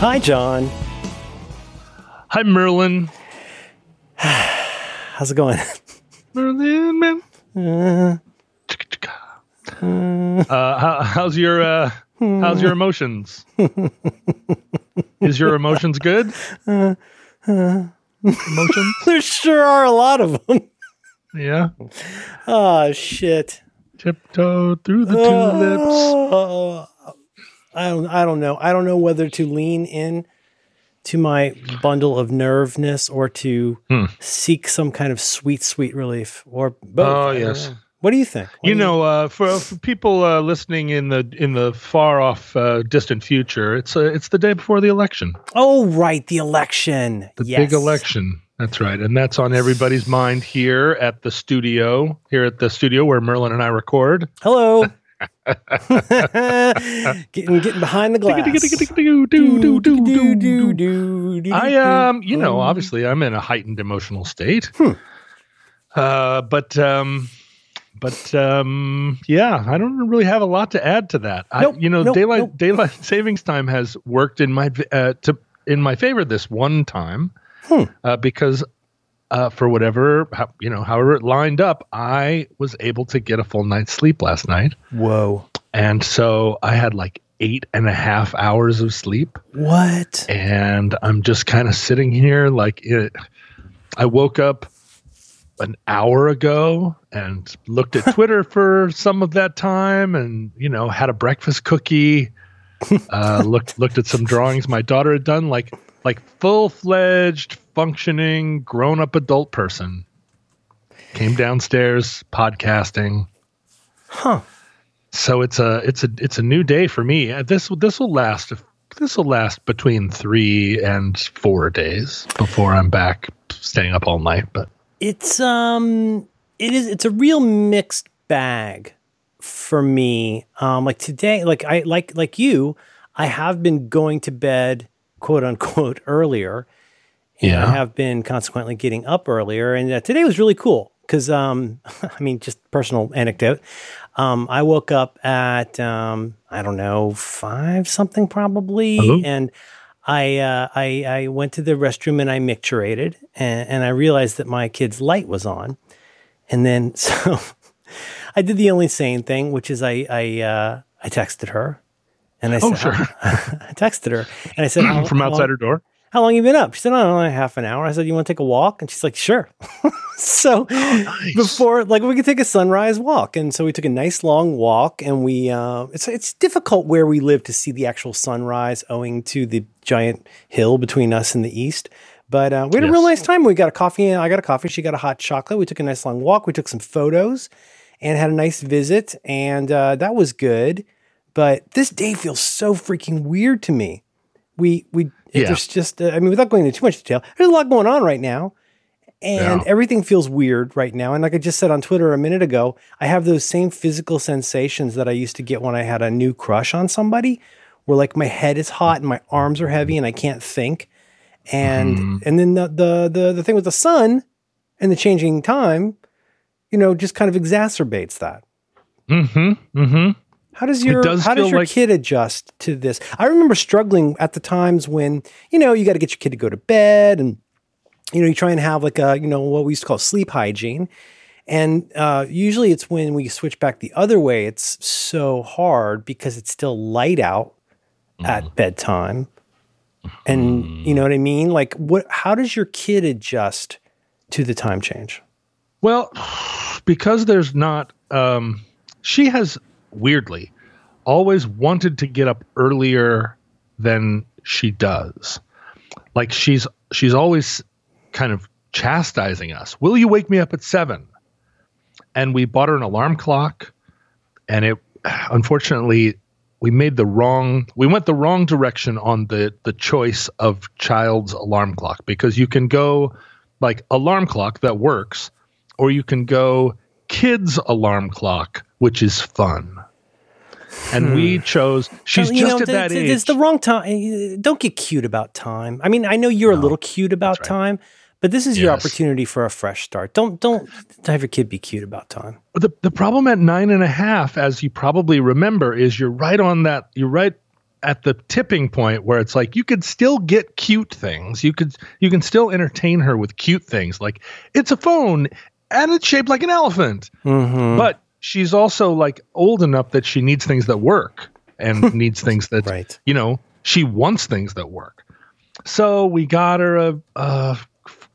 Hi, John. Hi, Merlin. How's it going? Merlin, man. Uh, how, how's your uh, how's your emotions? Is your emotions good? Emotions? there sure are a lot of them. Yeah. Oh shit. Tiptoe through the tulips. Oh, I don't. I don't know. I don't know whether to lean in to my bundle of nerveness or to Hmm. seek some kind of sweet, sweet relief or both. Oh, yes. know. What do you think? What You know, uh, for, for people uh, listening in the in the far off, uh, distant future, it's uh, it's the day before the election, Oh, right, the election. the yes. big election. That's right, and that's on everybody's mind here at the studio. Here at the studio where Merlin and I record. Hello. getting getting behind the glass. I um, you know, obviously I'm in a heightened emotional state. Hmm. Uh, but um, but um, yeah, I don't really have a lot to add to that. Nope, I, you know, nope, daylight nope. daylight savings time has worked in my uh, to in my favor this one time Hmm. uh, because. Uh, for whatever how, you know, however it lined up, I was able to get a full night's sleep last night, Whoa. and so I had like eight and a half hours of sleep What? and I'm just kind of sitting here like it. I woke up an hour ago and looked at Twitter for some of that time, and you know had a breakfast cookie. Uh, looked looked at some drawings my daughter had done, like like full fledged functioning grown up adult person. Came downstairs podcasting. Huh. So it's a it's a it's a new day for me. Uh, This this will last this will last between three and four days before I'm back staying up all night. But It's um it is it's a real mixed bag for me. Um like today like I like like you, I have been going to bed quote unquote earlier. And I Yeah. have been consequently getting up earlier and uh, today was really cool cuz um I mean just personal anecdote. Um I woke up at um I don't know 5 something probably Oh. and I, uh, I I went to the restroom and I micturated and, and I realized that my kid's light was on, and then so I did the only sane thing, which is I I uh, I texted her, and I Oh, said sure. I texted her and I said from outside her door. How long you been up? She said, oh, only half an hour. I said, you want to take a walk? And she's like, sure. so nice. before, like, we could take a sunrise walk, and so we took a nice long walk, and we. Uh, it's it's difficult where we live to see the actual sunrise, owing to the giant hill between us and the east. But uh, we had a real nice time. We got a coffee. I got a coffee. She got a hot chocolate. We took a nice long walk. We took some photos, and had a nice visit, and uh, that was good. But this day feels so freaking weird to me. We we Yeah. there's just uh, I mean without going into too much detail, there's a lot going on right now, and Yeah. everything feels weird right now. And like I just said on Twitter a minute ago, I have those same physical sensations that I used to get when I had a new crush on somebody, where like my head is hot and my arms are heavy and I can't think, and Mm-hmm. and then the the the the thing with the sun and the changing time, you know, just kind of exacerbates that. Mm-hmm. Mm-hmm. How does your does how does your like- kid adjust to this? I remember struggling at the times when you know you got to get your kid to go to bed, and you know you try and have like a you know what we used to call sleep hygiene, and uh, usually it's when we switch back the other way. It's so hard because it's still light out at bedtime, and you know what I mean. Like, what? How does your kid adjust to the time change? Well, because there's not, um, she has weirdly always wanted to get up earlier than she does. Like she's she's always kind of chastising us. Will you wake me up at seven? And we bought her an alarm clock, and it unfortunately we made the wrong we went the wrong direction on the the choice of child's alarm clock because you can go like alarm clock that works or you can go kids alarm clock which is fun and we chose she's Hmm. Just know, at that age It's the wrong time. Don't get cute about time. I mean, I know you're a little cute about right. time, but this is your opportunity for a fresh start. Don't don't have your kid be cute about time. the, the problem at nine and a half as you probably remember is you're right on that you're right at the tipping point where it's like you could still get cute things. You could you can still entertain her with cute things like it's a phone and it's shaped like an elephant. Mm-hmm. But she's also like old enough that she needs things that work and needs things that Right. you know she wants things that work. So we got her a. Uh,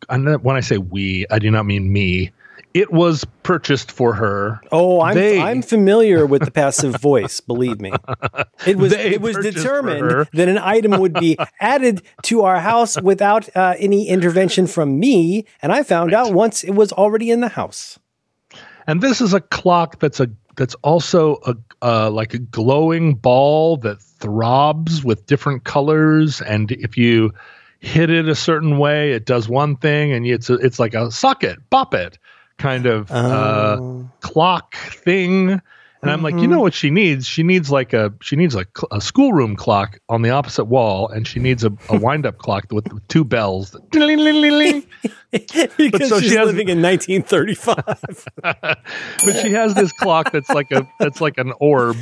and when I say we, I do not mean me. It was purchased for her. Oh, I'm They- I'm familiar with the passive voice. Believe me, it was it was determined that an item would be added to our house without uh, any intervention from me, and I found out once it was already in the house. And this is a clock that's a that's also a uh, like a glowing ball that throbs with different colors. And if you hit it a certain way, it does one thing, and it's a, it's like a socket, bop it kind of uh, Oh. clock thing. And I'm like, you know what she needs? She needs like a she needs a, a schoolroom clock on the opposite wall, and she needs a, a wind up clock with, two bells. that- because so she's she has- living in 1935. but she has this clock that's like a that's like an orb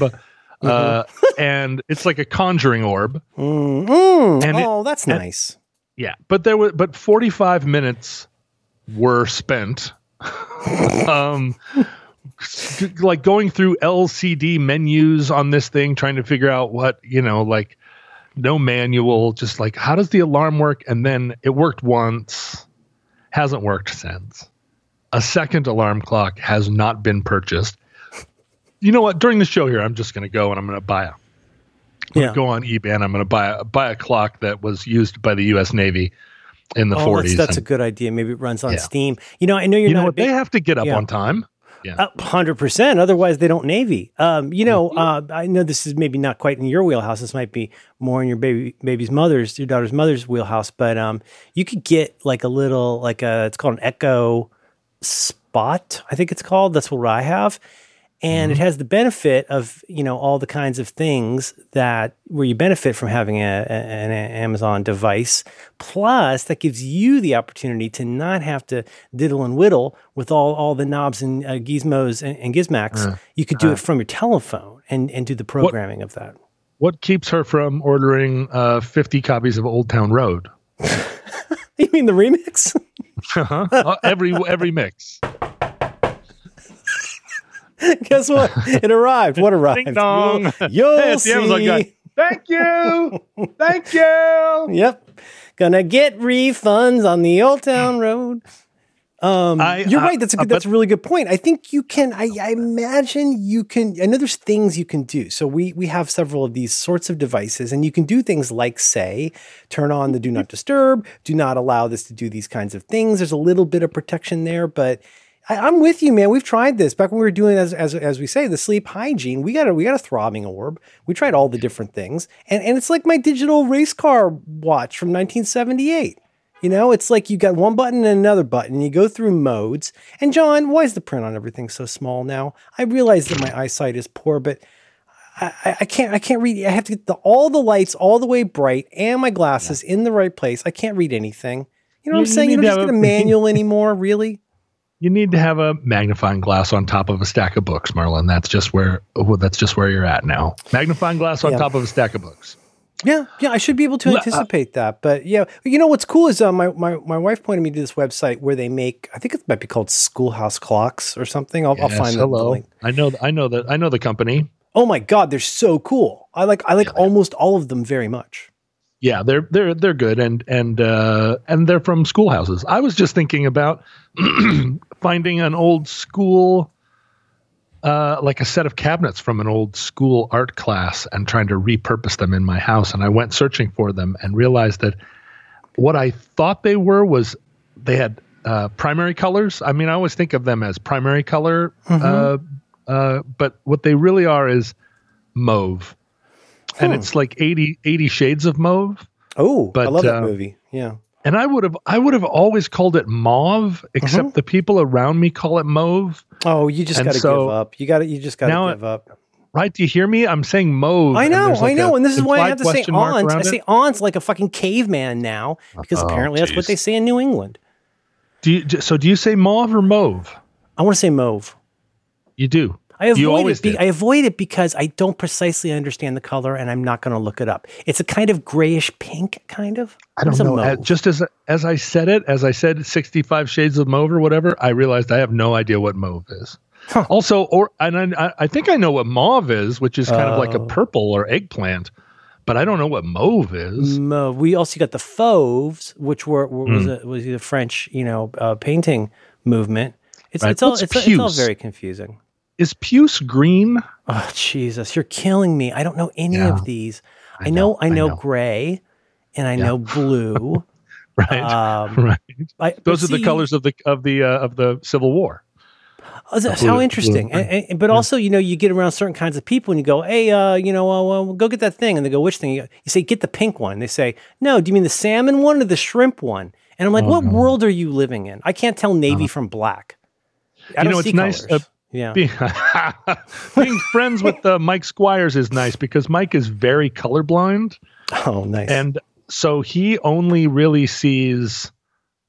uh and it's like a conjuring orb Mm, mm. And it- oh, that's and- nice. yeah but there were but 45 minutes were spent um like going through lcd menus on this thing trying to figure out what you know like no manual just like how does the alarm work and then it worked once hasn't worked since a second alarm clock has not been purchased you know what during the show here i'm just going to go and i'm going to buy a I'm Yeah. go on ebay and i'm going to buy a, buy a clock that was used by the us navy in the Oh, 40s that's, that's a good idea. Maybe it runs on Yeah. Steam. You know, I know you're you know what big, they have to get up Yeah. on time Hundred percent. Otherwise, they don't navy. Um, you know, Mm-hmm. uh, I know this is maybe not quite in your wheelhouse. This might be more in your baby baby's mother's, your daughter's mother's wheelhouse. But um, you could get like a little, like a, it's called an Echo Spot. I think it's called. That's what I have, and Mm-hmm. it has the benefit of you know all the kinds of things that where you benefit from having a, a- an Amazon device. Plus, that gives you the opportunity to not have to diddle and whittle with all all the knobs and uh, gizmos and, and gizmacs. you could do it from your telephone and and do the programming of that. what keeps her from ordering uh, 50 copies of old town road You mean the remix? uh-huh. Uh, every every mix Guess what? It arrived. What arrived? Ding dong. You'll, you'll Hey, Amazon see. guy. thank you thank you Yep. Gonna get refunds on the Old Town Road. Um, I- you're I- right. That's a I good, that's a really good point. I think you can. I, I imagine you can. I know there's things you can do. So we we have several of these sorts of devices, and you can do things like say, turn on the do not mm-hmm. disturb, do not allow this to do these kinds of things. There's a little bit of protection there, but I, I'm with you, man. We've tried this back when we were doing as as as we say the sleep hygiene. We got a we got a throbbing orb. We tried all the different things, and and it's like my digital race car watch from 1978. You know, it's like you got one button and another button, and you go through modes. And John, why is the print on everything so small now? I realize that my eyesight is poor, but I, I- can't I can't read. I have to get the, all the lights all the way bright and my glasses in the right place. I can't read anything. You know what You- I'm saying? You don't just get a- manual anymore, really. You need to have a magnifying glass on top of a stack of books merlin that's just where well, that's just where you're at now magnifying glass on Yeah. top of a stack of books Yeah, yeah, I should be able to uh, anticipate that. But yeah, you know what's cool is uh, my, my my wife pointed me to this website where they make I think it might be called Schoolhouse Clocks or something. I'll, I'll find the- the hello link. i know i know that i know the company Oh my god, they're so cool. I like I like almost all of them very much. yeah they're they're they're good and and uh and they're from schoolhouses i was just thinking about finding an old school uh like a set of cabinets from an old school art class and trying to repurpose them in my house and i went searching for them and realized that what i thought they were was they had uh primary colors i mean i always think of them as primary color uh uh but what they really are is mauve and Hmm. it's like 80 80 shades of mauve Oh, I love that uh, movie. Yeah. And I would have I would have always called it mauve, except Mm-hmm. the people around me call it mauve. Oh, you just And got to so- give up. You got to you just gotta it- give up. Right? Do you hear me? I'm saying mauve. I know, there's I know, and this is why I have to say aunts. I say aunts like a fucking caveman now because Oh, apparently that's what they say in New England. Do you, so do you say mauve or mauve? I want to say mauve. You do. I avoid always it. Be. I avoid it because I don't precisely understand the color, and I'm not going to look it up. It's a kind of grayish pink, kind of. I don't know. Uh, mauve? Just as as I said it, as I said, sixty-five shades of mauve or whatever, I realized I have no idea what mauve is. Huh. Also, or and I, I think I know what mauve is, which is kind of like a Oh. purple or eggplant, but I don't know what mauve is. Mauve. We also got the fauves, which were, were was Mm. a, was the French, you know, uh, painting movement. It's Right. it's all it's, it's all very confusing. Is puce green? Oh Jesus, you're killing me. I don't know any Yeah. of these. I, know, I know, gray, and I know blue. Right, Um, right. I, Those are the colors of the of the uh, of the Civil War. That's blue- how blue interesting. and And, and- but also, you know, you get around certain kinds of people and you go, hey, uh, you know, uh, well, go get that thing. And they go, which thing? You, you say, get the pink one. They say, no, do you mean the salmon one or the shrimp one? And I'm like, Oh, what no. world are you living in? I can't tell navy from black. I You don't know, it's nice, colors. uh, yeah. Being, being friends with uh, Mike Squires is nice because Mike is very colorblind. oh, nice. And so he only really sees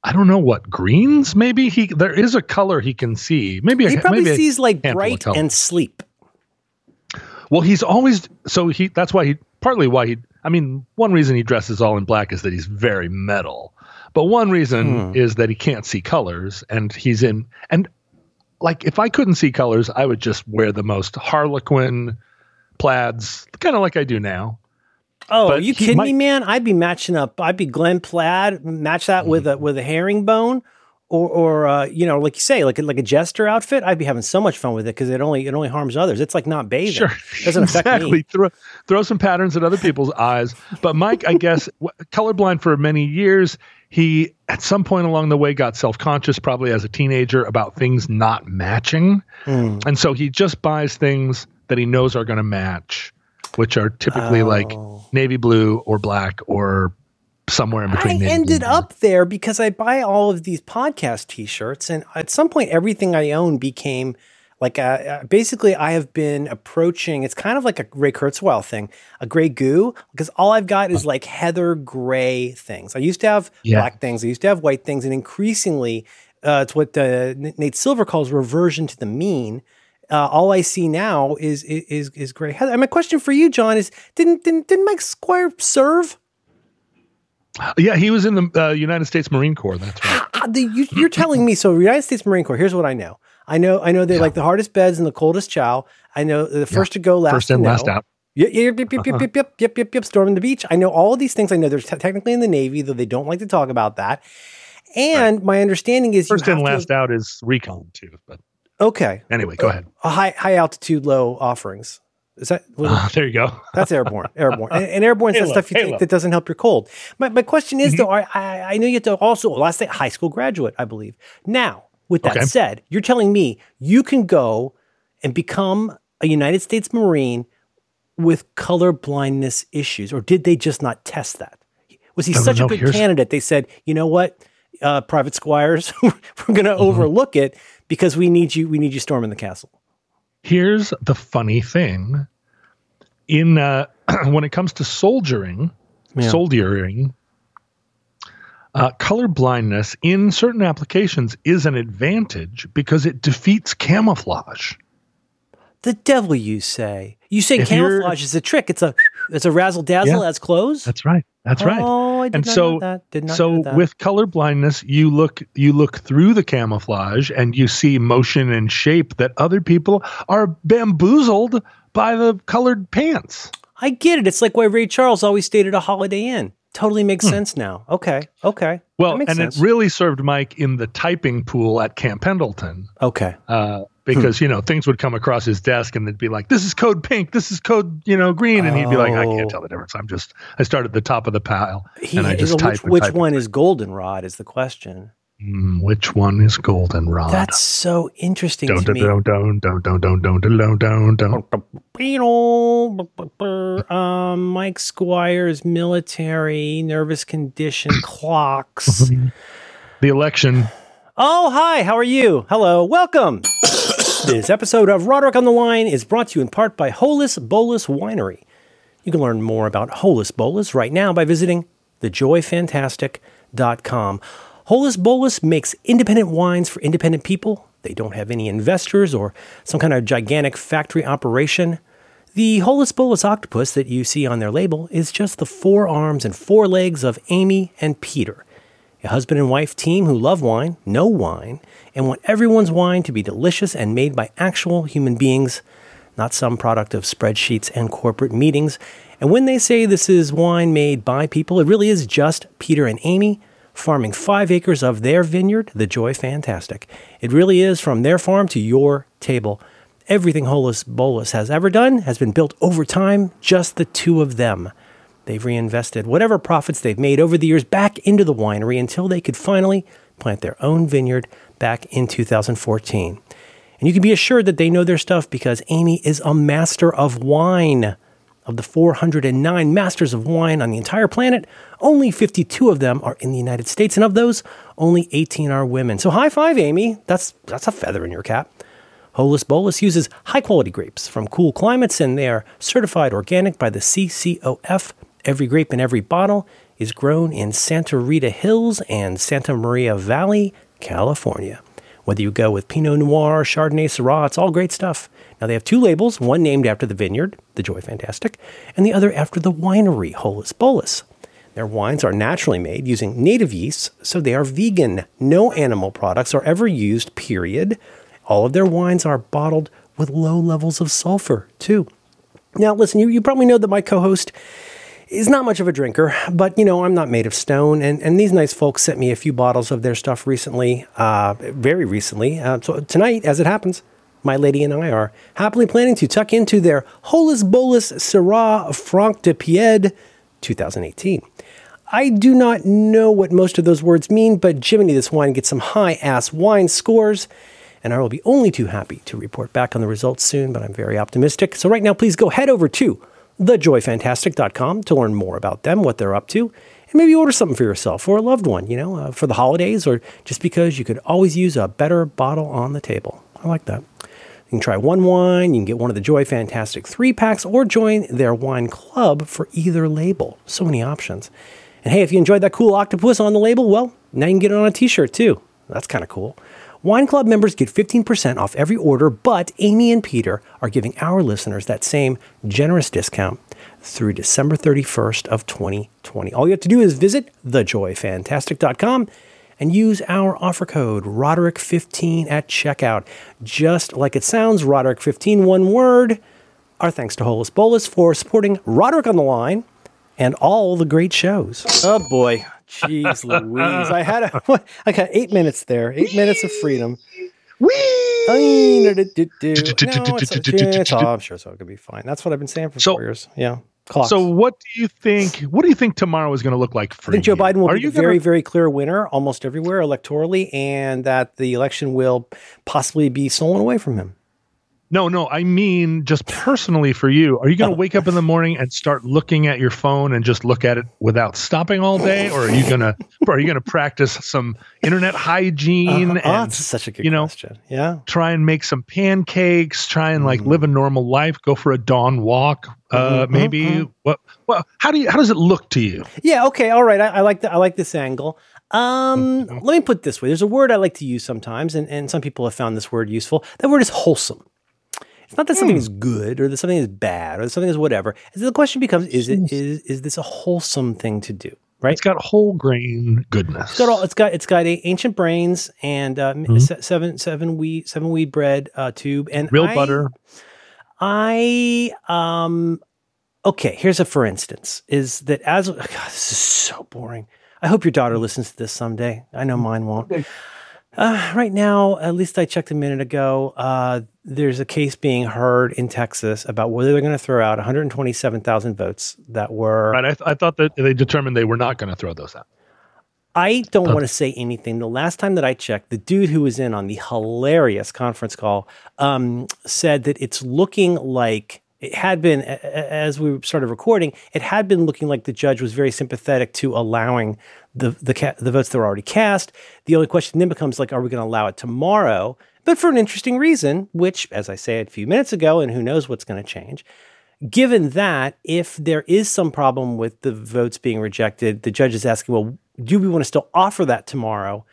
I don't know what greens maybe he there is a color he can see. Maybe he a, probably maybe sees like bright and sleep. Well, he's always so he that's why he partly why he I mean, one reason he dresses all in black is that he's very metal. But one reason Hmm. is that he can't see colors and he's in and like if I couldn't see colors, I would just wear the most harlequin plaids, kind of like I do now. Oh, But are you kidding might- me, man? I'd be matching up. I'd be Glen Plaid, match that with Mm-hmm. a with a herringbone, or or uh, you know, like you say, like a, like a jester outfit. I'd be having so much fun with it because it only it only harms others. It's like not bathing. Sure, doesn't affect exactly. me. Throw throw some patterns at other people's eyes. But Mike, I guess, colorblind for many years. He at some point along the way got self conscious, probably as a teenager, about things not matching, Hmm. and so he just buys things that he knows are going to match, which are typically like Oh. navy blue or black or somewhere in between. I ended up there because I buy all of these podcast T-shirts, and at some point, everything I own became like uh uh, basically I have been approaching. It's kind of like a Ray Kurzweil thing, a gray goo, because all I've got is like heather gray things. I used to have Yeah. black things, I used to have white things, and increasingly, uh, it's what uh, Nate Silver calls reversion to the mean. Uh, all I see now is is is gray heather. And my question for you, John, is didn't didn't, didn't Mike Squire serve? Yeah, he was in the uh, United States Marine Corps. That's right. Ah, the, you, you're telling me so United States Marine Corps here's what I know I know I know they yeah. like the hardest beds and the coldest chow. I know the first yeah. to go, last first in, last out. Yep, yep, yep, yep, yep, uh-huh. yep, yep, yep, yep. Storming the beach. I know all of these things. I know they're t- technically in the Navy, though they don't like to talk about that. And right. my understanding is first in, last to, out is recon too. But okay, anyway, go uh, ahead. High high altitude, low offerings. Is that uh, there? You go. that's airborne. Airborne and, and airborne is that stuff you Halo. take that doesn't help your cold. My my question is mm-hmm. though, I, I know you have to also last thing high school graduate, I believe. Now with that Okay. said, you're telling me you can go and become a United States Marine with color blindness issues, or did they just not test that? Was he No, such no, a good here's- candidate? They said, you know what, uh, Private Squires, we're going Mm-hmm. to overlook it because we need you. We need you storming the castle. here's the funny thing in uh, when it comes to soldiering Yeah. soldiering uh, color blindness in certain applications is an advantage because it defeats camouflage The devil, you say? You say If camouflage is a trick. It's a it's a razzle dazzle Yeah. as clothes. that's right that's right Oh, I did and not so know that. Did not so know that. with color blindness you look you look through the camouflage and you see motion and shape that other people are bamboozled by the colored pants I get it. It's like why Ray Charles always stayed at a Holiday Inn. Totally makes sense now. Okay, okay. Hmm. well and sense. it really served mike in the typing pool at camp pendleton okay. uh, because you know things would come across his desk and they'd be like, "This is code pink. This is code you know green," and he'd be like, "I Oh. can't tell the difference. I'm just I start at the top of the pile He, and I just type which which type. one is goldenrod is the question. Mm, which one is goldenrod? That's so interesting don't, to don't, me. Don't, don't, don't, don't, don't, don't, don't, don't. Um, Mike Squire's military nervous condition clocks. Mm-hmm. the election. Oh, hi. How are you? Hello. Welcome. this episode of Roderick on the Line is brought to you in part by Holus Bolus Winery. You can learn more about Holus Bolus right now by visiting thejoyfantastic.com. Holus Bolus makes independent wines for independent people They don't have any investors or some kind of gigantic factory operation. The Holus Bolus octopus that you see on their label is just the four arms and four legs of Amy and Peter, a husband and wife team who love wine, know wine, and want everyone's wine to be delicious and made by actual human beings, not some product of spreadsheets and corporate meetings. And when they say this is wine made by people, it really is just Peter and Amy farming five acres of their vineyard, the Joy Fantastic. It really is from their farm to your table. Everything Holus Bolus has ever done has been built over time, just the two of them. They've reinvested whatever profits they've made over the years back into the winery until they could finally plant their own vineyard back in 2014. And you can be assured that they know their stuff because Amy is a master of wine. Of the 409 masters of wine on the entire planet, only 52 of them are in the United States, and of those, only 18 are women. So high five, Amy. That's that's a feather in your cap. Holus Bolus uses high quality grapes from cool climates and they are certified organic by the CCOF. Every grape in every bottle is grown in Santa Rita Hills and Santa Maria Valley, California. Whether you go with Pinot Noir, Chardonnay, Syrah, it's all great stuff. Now they have two labels, one named after the vineyard, the Joy Fantastic, and the other after the winery, Holus Bolus. Their wines are naturally made using native yeasts, so they are vegan. No animal products are ever used, period. All of their wines are bottled with low levels of sulfur, too. Now, listen, you, you probably know that my co host is not much of a drinker, but you know, I'm not made of stone. And, and these nice folks sent me a few bottles of their stuff recently, uh, very recently. Uh, so tonight, as it happens, my lady and I are happily planning to tuck into their Holus Bolus Syrah Franc de Pied 2018. I do not know what most of those words mean, but Jiminy, this wine gets some high ass wine scores and I will be only too happy to report back on the results soon, but I'm very optimistic. So, right now, please go head over to thejoyfantastic.com to learn more about them, what they're up to, and maybe order something for yourself or a loved one, you know, uh, for the holidays or just because you could always use a better bottle on the table. I like that. You can try one wine, you can get one of the Joy Fantastic three packs, or join their wine club for either label. So many options. And hey, if you enjoyed that cool octopus on the label, well, now you can get it on a t shirt too. That's kind of cool. Wine Club members get 15% off every order, but Amy and Peter are giving our listeners that same generous discount through December 31st of 2020. All you have to do is visit thejoyfantastic.com and use our offer code Roderick15 at checkout. Just like it sounds, Roderick15, one word. Our thanks to Holus Bolus for supporting Roderick on the Line and all the great shows. Oh boy. Jeez Louise. I had a, what, I got eight minutes there. Eight minutes of freedom. Whee! No, it's, all, I'm sure so it could be fine. That's what I've been saying for so, four years. Yeah. Clocks. So what do you think? What do you think tomorrow is going to look like for I think Joe Biden will Are be a very, very clear winner almost everywhere electorally, and that the election will possibly be stolen away from him. No, no, I mean just personally for you. Are you going to wake up in the morning and start looking at your phone and just look at it without stopping all day, or are you going to are you going to practice some internet hygiene? Uh, oh, and, that's such a good you know, question. Yeah, try and make some pancakes. Try and like mm-hmm. live a normal life. Go for a dawn walk. Uh, mm-hmm. maybe mm-hmm. what? Well, how do you? How does it look to you? Yeah. Okay. All right. I, I like that. I like this angle. Um, mm-hmm. let me put it this way. There's a word I like to use sometimes, and, and some people have found this word useful. That word is wholesome. It's not that something mm. is good or that something is bad or that something is whatever. The question becomes: Is it is is this a wholesome thing to do? Right? It's got whole grain goodness. It's got all. It's got it's got a ancient brains and uh, mm-hmm. seven seven wheat seven wheat bread uh, tube and real I, butter. I um okay. Here's a for instance: is that as God, this is so boring. I hope your daughter listens to this someday. I know mine won't. Uh, right now, at least I checked a minute ago, uh, there's a case being heard in Texas about whether they're going to throw out 127,000 votes that were. Right. I, th- I, thought that they determined they were not going to throw those out. I don't want to say anything. The last time that I checked, the dude who was in on the hilarious conference call um, said that it's looking like it had been, as we started recording, it had been looking like the judge was very sympathetic to allowing the the, ca- the votes that were already cast. The only question then becomes like, are we going to allow it tomorrow? But for an interesting reason, which, as I said a few minutes ago, and who knows what's going to change. Given that, if there is some problem with the votes being rejected, the judge is asking, well, do we want to still offer that tomorrow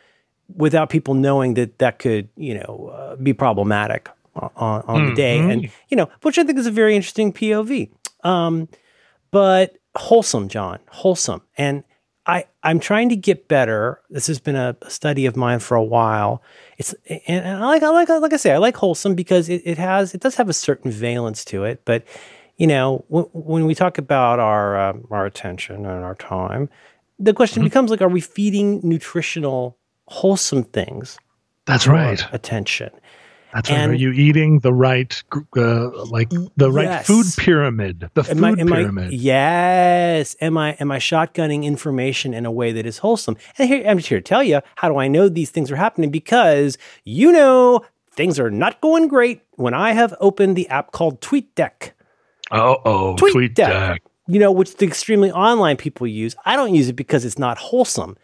without people knowing that that could, you know, uh, be problematic on, on the day. And, you know, which I think is a very interesting POV. Um, but wholesome, John, wholesome. And I, I'm trying to get better. This has been a, study of mine for a while. It's and I like I like like I say I like wholesome because it, it has it does have a certain valence to it. But you know w- when we talk about our uh, our attention and our time, the question mm-hmm. becomes like, are we feeding nutritional, wholesome things? That's right. Attention. That's right. Are you eating the right, uh, like the right yes. food pyramid? The food I, am pyramid. I, yes. Am I am I shotgunning information in a way that is wholesome? And here I'm just here to tell you how do I know these things are happening because you know things are not going great when I have opened the app called TweetDeck. Oh oh, TweetDeck. TweetDeck. You know, which the extremely online people use. I don't use it because it's not wholesome.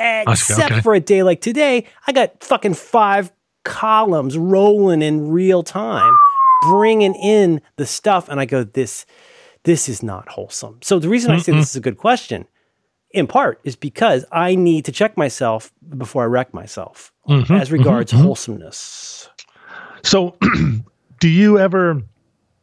Except okay. for a day like today, I got fucking five columns rolling in real time, bringing in the stuff. And I go, this, this is not wholesome. So the reason I say this is a good question, in part, is because I need to check myself before I wreck myself mm-hmm, as regards mm-hmm, wholesomeness. So, do you ever,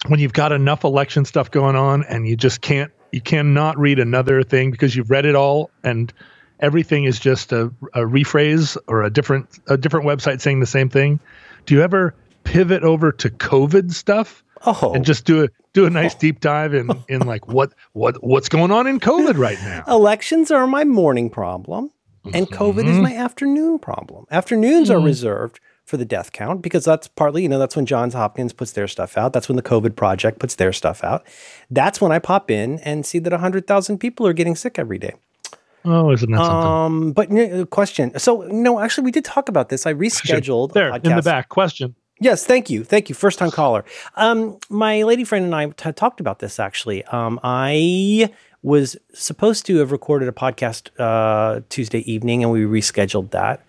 when you've got enough election stuff going on and you just can't, you cannot read another thing because you've read it all and everything is just a, a rephrase or a different a different website saying the same thing. Do you ever pivot over to COVID stuff oh. and just do a do a nice deep dive in in like what what what's going on in COVID right now? Elections are my morning problem, and COVID mm-hmm. is my afternoon problem. Afternoons mm-hmm. are reserved for the death count because that's partly, you know, that's when Johns Hopkins puts their stuff out. That's when the COVID project puts their stuff out. That's when I pop in and see that 100,000 people are getting sick every day. Oh, isn't that something? Um, but you question. So no, actually, we did talk about this. I rescheduled there in the back. Question. Yes, thank you, thank you. First time caller. Um, my lady friend and I t- talked about this actually. Um, I was supposed to have recorded a podcast uh, Tuesday evening, and we rescheduled that.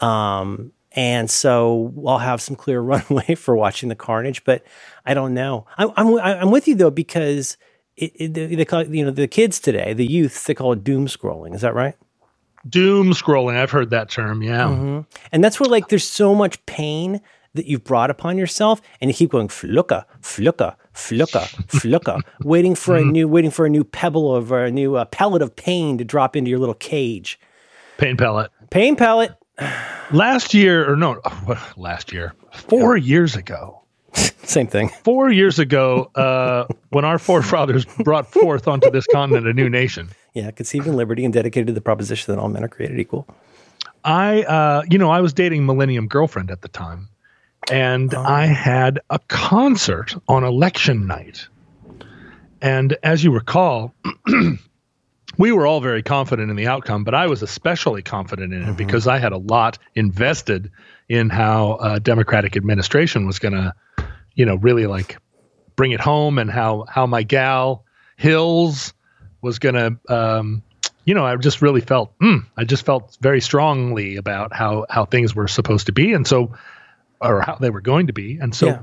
Um, and so I'll have some clear runway for watching the carnage, but I don't know. I'm I'm, I'm with you though because it, it, they call it, you know, the kids today, the youth, they call it doom scrolling. Is that right? Doom scrolling. I've heard that term. Yeah. Mm-hmm. And that's where like there's so much pain that you've brought upon yourself and you keep going fluka, fluka, fluka, fluka, waiting for mm-hmm. a new, waiting for a new pebble of or a new uh, pellet of pain to drop into your little cage. Pain pellet. Pain pellet. last year, or no, last year, four years ago, Same thing. Four years ago, uh, when our forefathers brought forth onto this continent a new nation. Yeah, conceived in liberty and dedicated to the proposition that all men are created equal. I, uh, you know, I was dating Millennium Girlfriend at the time, and oh. I had a concert on election night. And as you recall, we were all very confident in the outcome, but I was especially confident in it mm-hmm. because I had a lot invested in how uh, Democratic administration was going to you know, really like bring it home and how how my gal Hills was gonna um, you know, I just really felt mm, I just felt very strongly about how how things were supposed to be and so or how they were going to be. And so yeah.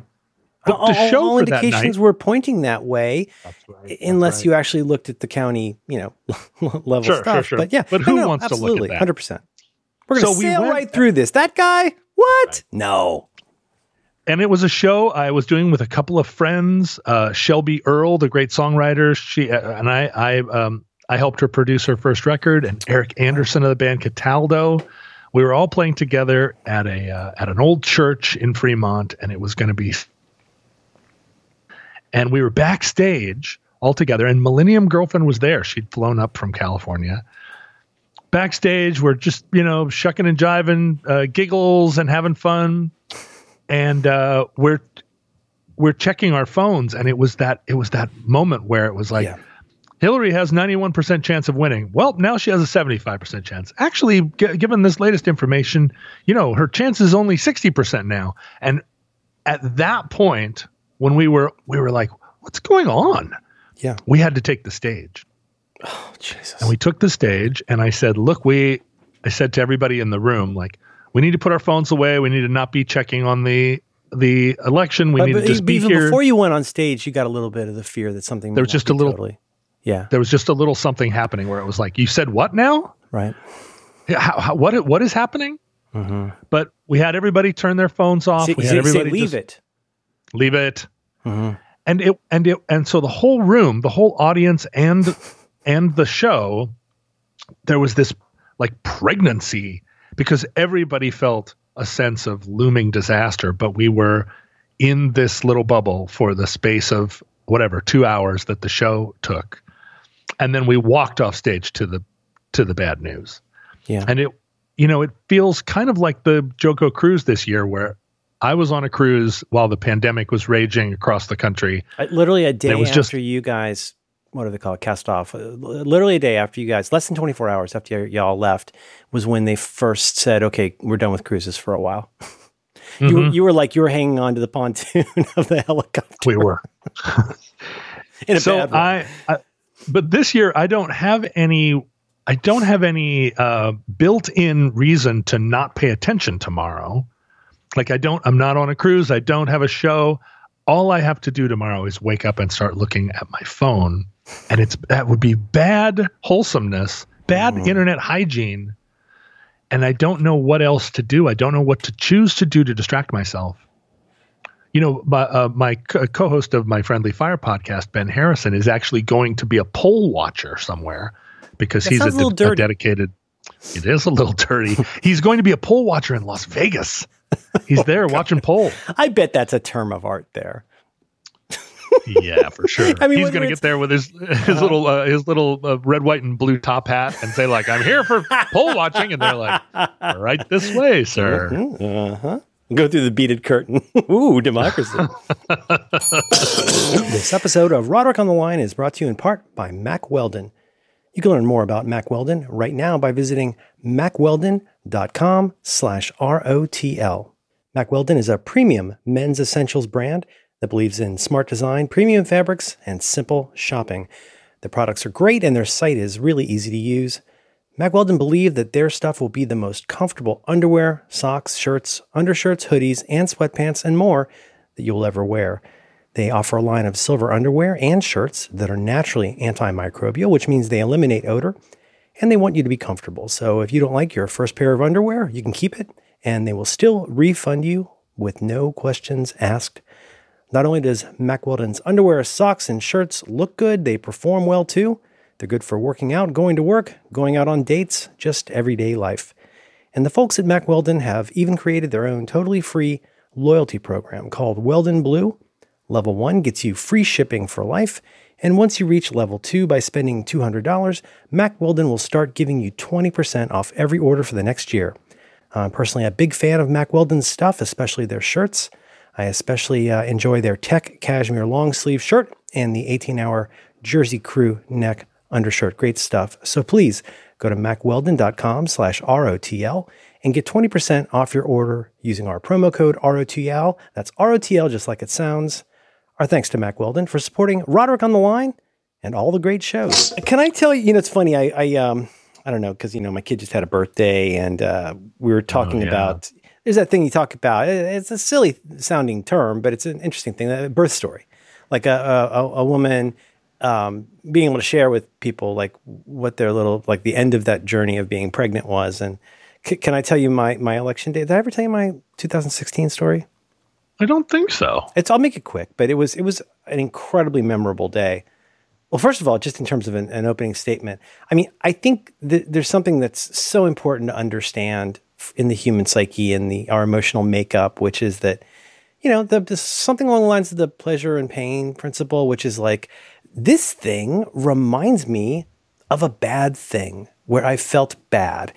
all, all indications night, were pointing that way, right, unless right. you actually looked at the county, you know, level sure, stuff. Sure, sure. But yeah, but who no, wants absolutely, to look at that? Hundred percent. We're gonna so sail we right through this. That guy? What? Right. No and it was a show I was doing with a couple of friends. Uh, Shelby Earl, the great songwriter, she uh, and I, I, um, I helped her produce her first record, and Eric Anderson of the band Cataldo. We were all playing together at a uh, at an old church in Fremont, and it was going to be. And we were backstage all together, and Millennium Girlfriend was there. She'd flown up from California. Backstage, we're just you know shucking and jiving, uh, giggles and having fun and uh, we're we're checking our phones, and it was that it was that moment where it was like. Yeah. Hillary has 91% chance of winning. Well, now she has a 75% chance. Actually, g- given this latest information, you know, her chance is only 60% now. And at that point, when we were we were like, what's going on? Yeah. We had to take the stage. Oh, Jesus. And we took the stage and I said, look, we I said to everybody in the room, like, we need to put our phones away. We need to not be checking on the the election. We but, need but, to just be here. Before you went on stage, you got a little bit of the fear that something. There was just a little. Totally, yeah. There was just a little something happening where it was like, you said what now? Right. How, how, what what is happening? But we had everybody turn their phones off. Say, we had say- say everybody leave just it. leave it. Mhm. And it and it and so the whole room, the whole audience and and the show, there was this like pregnancy because everybody felt a sense of looming disaster, but we were in this little bubble for the space of whatever two hours that the show took, and then we walked off stage to the to the bad news. Yeah. And it, you know, it feels kind of like the JoCo cruise this year, where I was on a cruise while the pandemic was raging across the country. Literally a day It was after just- you guys, what do they call it? Cast off. Uh, Literally a day after you guys, less than 24 hours after y- y'all left, was when they first said, okay, we're done with cruises for a while. you, Mm-hmm. were, you were like, you were hanging on to the pontoon of the helicopter We were. in a so bad way. I, I, but this year I don't have any. I don't have any uh, built-in reason to not pay attention tomorrow. Like I don't. I'm not on a cruise. I don't have a show. All I have to do tomorrow is wake up and start looking at my phone, and it's that would be bad wholesomeness, bad internet hygiene, and I don't know what else to do. I don't know what to choose to do to distract myself you know, my, uh, my co- co-host of my Friendly Fire podcast, Ben Harrison, is actually going to be a poll watcher somewhere because That he's a, sounds a a dedicated. It is a little dirty. he's going to be a poll watcher in Las Vegas. He's there watching poll. I bet that's a term of art there. Yeah, for sure. I mean, he's going to get there with his his little uh, his little uh, red, white, and blue top hat and say like, "I'm here for poll watching," and they're like, "Right this way, sir." Uh huh. Go through the beaded curtain. Ooh, democracy. this episode of Roderick on the Line is brought to you in part by Mack Weldon. You can learn more about Mack Weldon right now by visiting mackweldon.com slash ROTL. Mack Weldon is a premium men's essentials brand that believes in smart design, premium fabrics, and simple shopping. The products are great and their site is really easy to use. Mack Weldon believe that their stuff will be the most comfortable underwear, socks, shirts, undershirts, hoodies, and sweatpants and more that you will ever wear. They offer a line of silver underwear and shirts that are naturally antimicrobial, which means they eliminate odor, and they want you to be comfortable. So if you don't like your first pair of underwear, you can keep it, and they will still refund you with no questions asked. Not only does Mack Weldon's underwear, socks, and shirts look good, they perform well too. They're good for working out, going to work, going out on dates, just everyday life. And the folks at Mack Weldon have even created their own totally free loyalty program called Weldon Blue. Level 1 gets you free shipping for life, and once you reach level 2 by spending $200, Mack Weldon will start giving you 20% off every order for the next year. Uh, I'm personally a big fan of Mack Weldon's stuff, especially their shirts. I especially uh, enjoy their tech cashmere long sleeve shirt and the 18 hour Jersey Crew neck undershirt. Great stuff. So please go to mackweldon.com slash ROTL and get 20% off your order using our promo code ROTL. That's ROTL, just like it sounds. Our thanks to Mack Weldon for supporting Roderick on the Line and all the great shows. Can I tell you, you know, it's funny. I, I, um, I don't know, because, you know, my kid just had a birthday and uh, we were talking yeah. about, there's that thing you talk about. It's a silly sounding term, but it's an interesting thing, a birth story. Like a, a, a woman um, being able to share with people like what their little, like the end of that journey of being pregnant was. And c- can I tell you my, my election day? Did I ever tell you my 2016 story? I don't think so. It's I'll make it quick, but it was it was an incredibly memorable day. Well, first of all, just in terms of an, an opening statement, I mean, I think that there's something that's so important to understand in the human psyche and the our emotional makeup, which is that you know the, the something along the lines of the pleasure and pain principle, which is like this thing reminds me of a bad thing where I felt bad,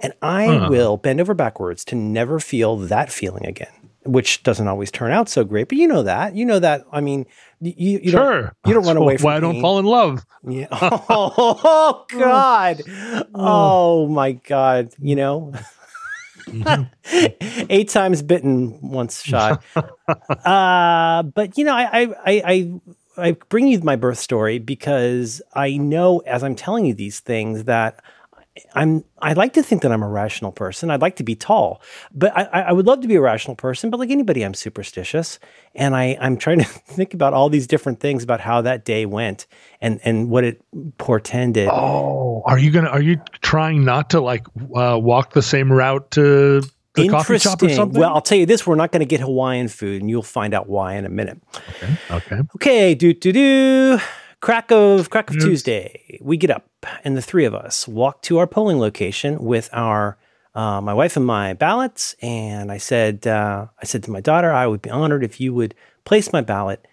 and I uh-huh. will bend over backwards to never feel that feeling again. Which doesn't always turn out so great, but you know that. You know that. I mean, you you Sure. don't you don't run away from why I don't fall in love. Yeah. Oh, God. Oh. oh my God. You know, eight times bitten, once shy. uh, but you know, I, I, I, I bring you my birth story because I know as I'm telling you these things that I'm I like to think that I'm a rational person. I'd like to be tall, but I, I I would love to be a rational person. But like anybody, I'm superstitious, and I I'm trying to think about all these different things about how that day went and and what it portended. Oh, are you gonna? Are you trying not to like uh, walk the same route to the coffee shop or something? Well, I'll tell you this: we're not going to get Hawaiian food, and you'll find out why in a minute. okay. Okay. Okay, do do do. Crack of crack of Yes. Tuesday. We get up, and the three of us walk to our polling location with our uh, my wife and my ballots. And I said, uh, I said to my daughter, I would be honored if you would place my ballot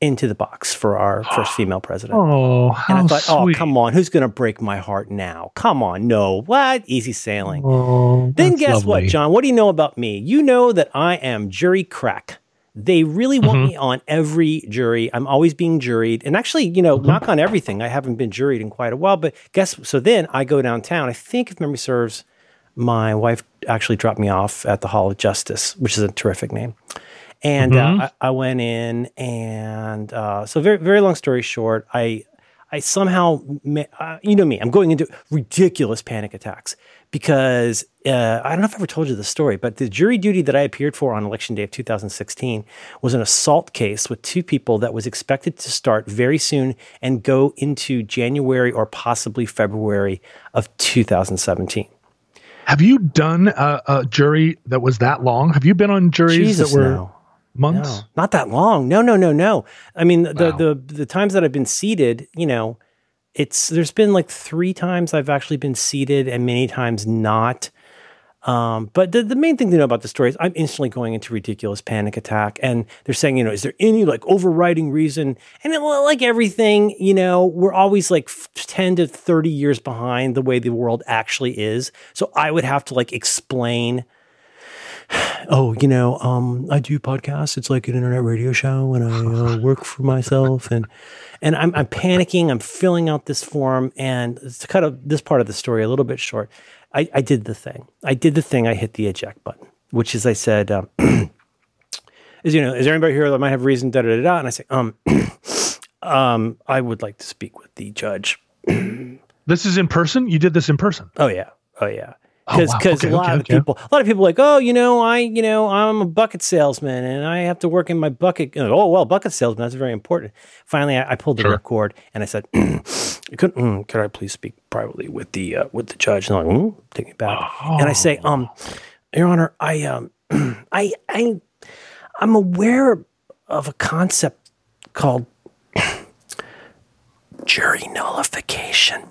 into the box for our first female president. Oh, how and I thought, sweet. oh, come on, who's going to break my heart now? Come on, no, what? Easy sailing. Oh, Then guess what. John? What do you know about me? You know that I am jury crack. They really want Mm-hmm. me on every jury. I'm always being juried. And actually, you know, Mm-hmm. knock on everything. I haven't been juried in quite a while. But guess so then I go downtown. I think if memory serves, my wife actually dropped me off at the Hall of Justice, which is a terrific name. And Mm-hmm. uh, I, I went in, and uh, so very very long story short, I I somehow uh, you know me, I'm going into ridiculous panic attacks because uh, I don't know if I ever told you the story, but the jury duty that I appeared for on election day of 2016 was an assault case with two people that was expected to start very soon and go into January or possibly February of 2017. Have you done a, a jury that was that long? Have you been on juries Jesus, that were no. months? No, not that long. No, no, no, no. I mean, the Wow. the the times that I've been seated, you know, it's there's been like three times I've actually been seated, and many times not. Um, but the, the main thing to know about the story is I'm instantly going into ridiculous panic attack, and they're saying, you know, is there any like overriding reason? And it, like everything, you know, we're always like f- ten to thirty years behind the way the world actually is. So I would have to like explain oh, you know, um, I do podcasts. It's like an internet radio show, and I uh, work for myself, and and I'm, I'm panicking. I'm filling out this form, and to cut a, this part of the story a little bit short, I, I did the thing. I did the thing. I hit the eject button, which is I said, um, is you know, is there anybody here that might have reason? Da da da da. And I say, um, um, I would like to speak with the judge. This is in person. You did this in person. Oh yeah. Oh yeah. Oh, Because wow. because Okay, a lot okay, of okay. people a lot of people are like oh you know I you know I'm a bucket salesman and I have to work in my bucket oh well bucket salesman that's very important. Finally I, I pulled the Sure. record and I said could mm, could I please speak privately with the uh, with the judge and they're like mm, take me back and I say um Your Honor I um I I I'm aware of a concept called jury nullification.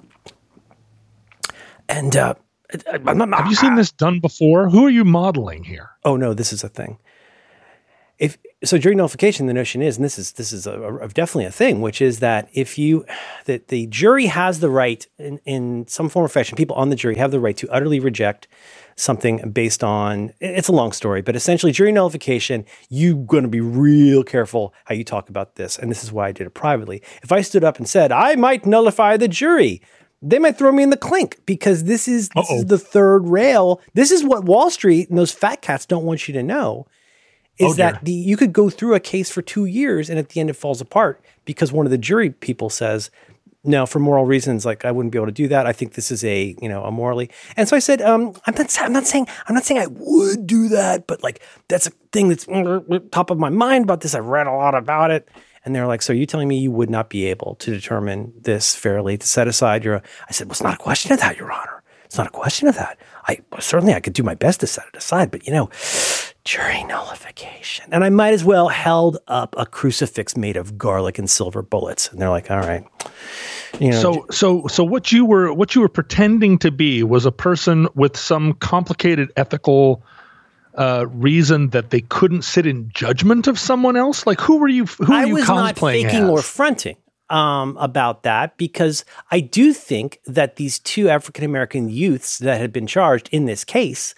And uh, I'm not, Have you seen this done before? Who are you modeling here? Oh no, this is a thing. If so, jury nullification. The notion is, and this is this is a, a- definitely a thing, which is that if you that the jury has the right in, in some form or fashion, people on the jury have the right to utterly reject something based on. It's a long story, but essentially, jury nullification. You're going to be real careful how you talk about this, and this is why I did it privately. If I stood up and said I might nullify the jury. They might throw me in the clink because this is this is the third rail. This is what Wall Street and those fat cats don't want you to know is Oh, that the you could go through a case for two years and at the end it falls apart because one of the jury people says no for moral reasons like i wouldn't be able to do that. I think this is a you know a morally and so i said um i'm not i'm not saying i'm not saying i would do that but like that's a thing that's top of my mind about this. I've read a lot about it and they're like so you telling me you would not be able to determine this fairly to set aside your i said well it's not a question of that your honor it's not a question of that i certainly i could do my best to set it aside but you know jury nullification. And I might as well held up a crucifix made of garlic and silver bullets. And they're like, all right. You know, So so so what you were what you were pretending to be was a person with some complicated ethical uh, reason that they couldn't sit in judgment of someone else. Like who were you? Who were I you was not faking as? or fronting um, about that because I do think that these two African American youths that had been charged in this case,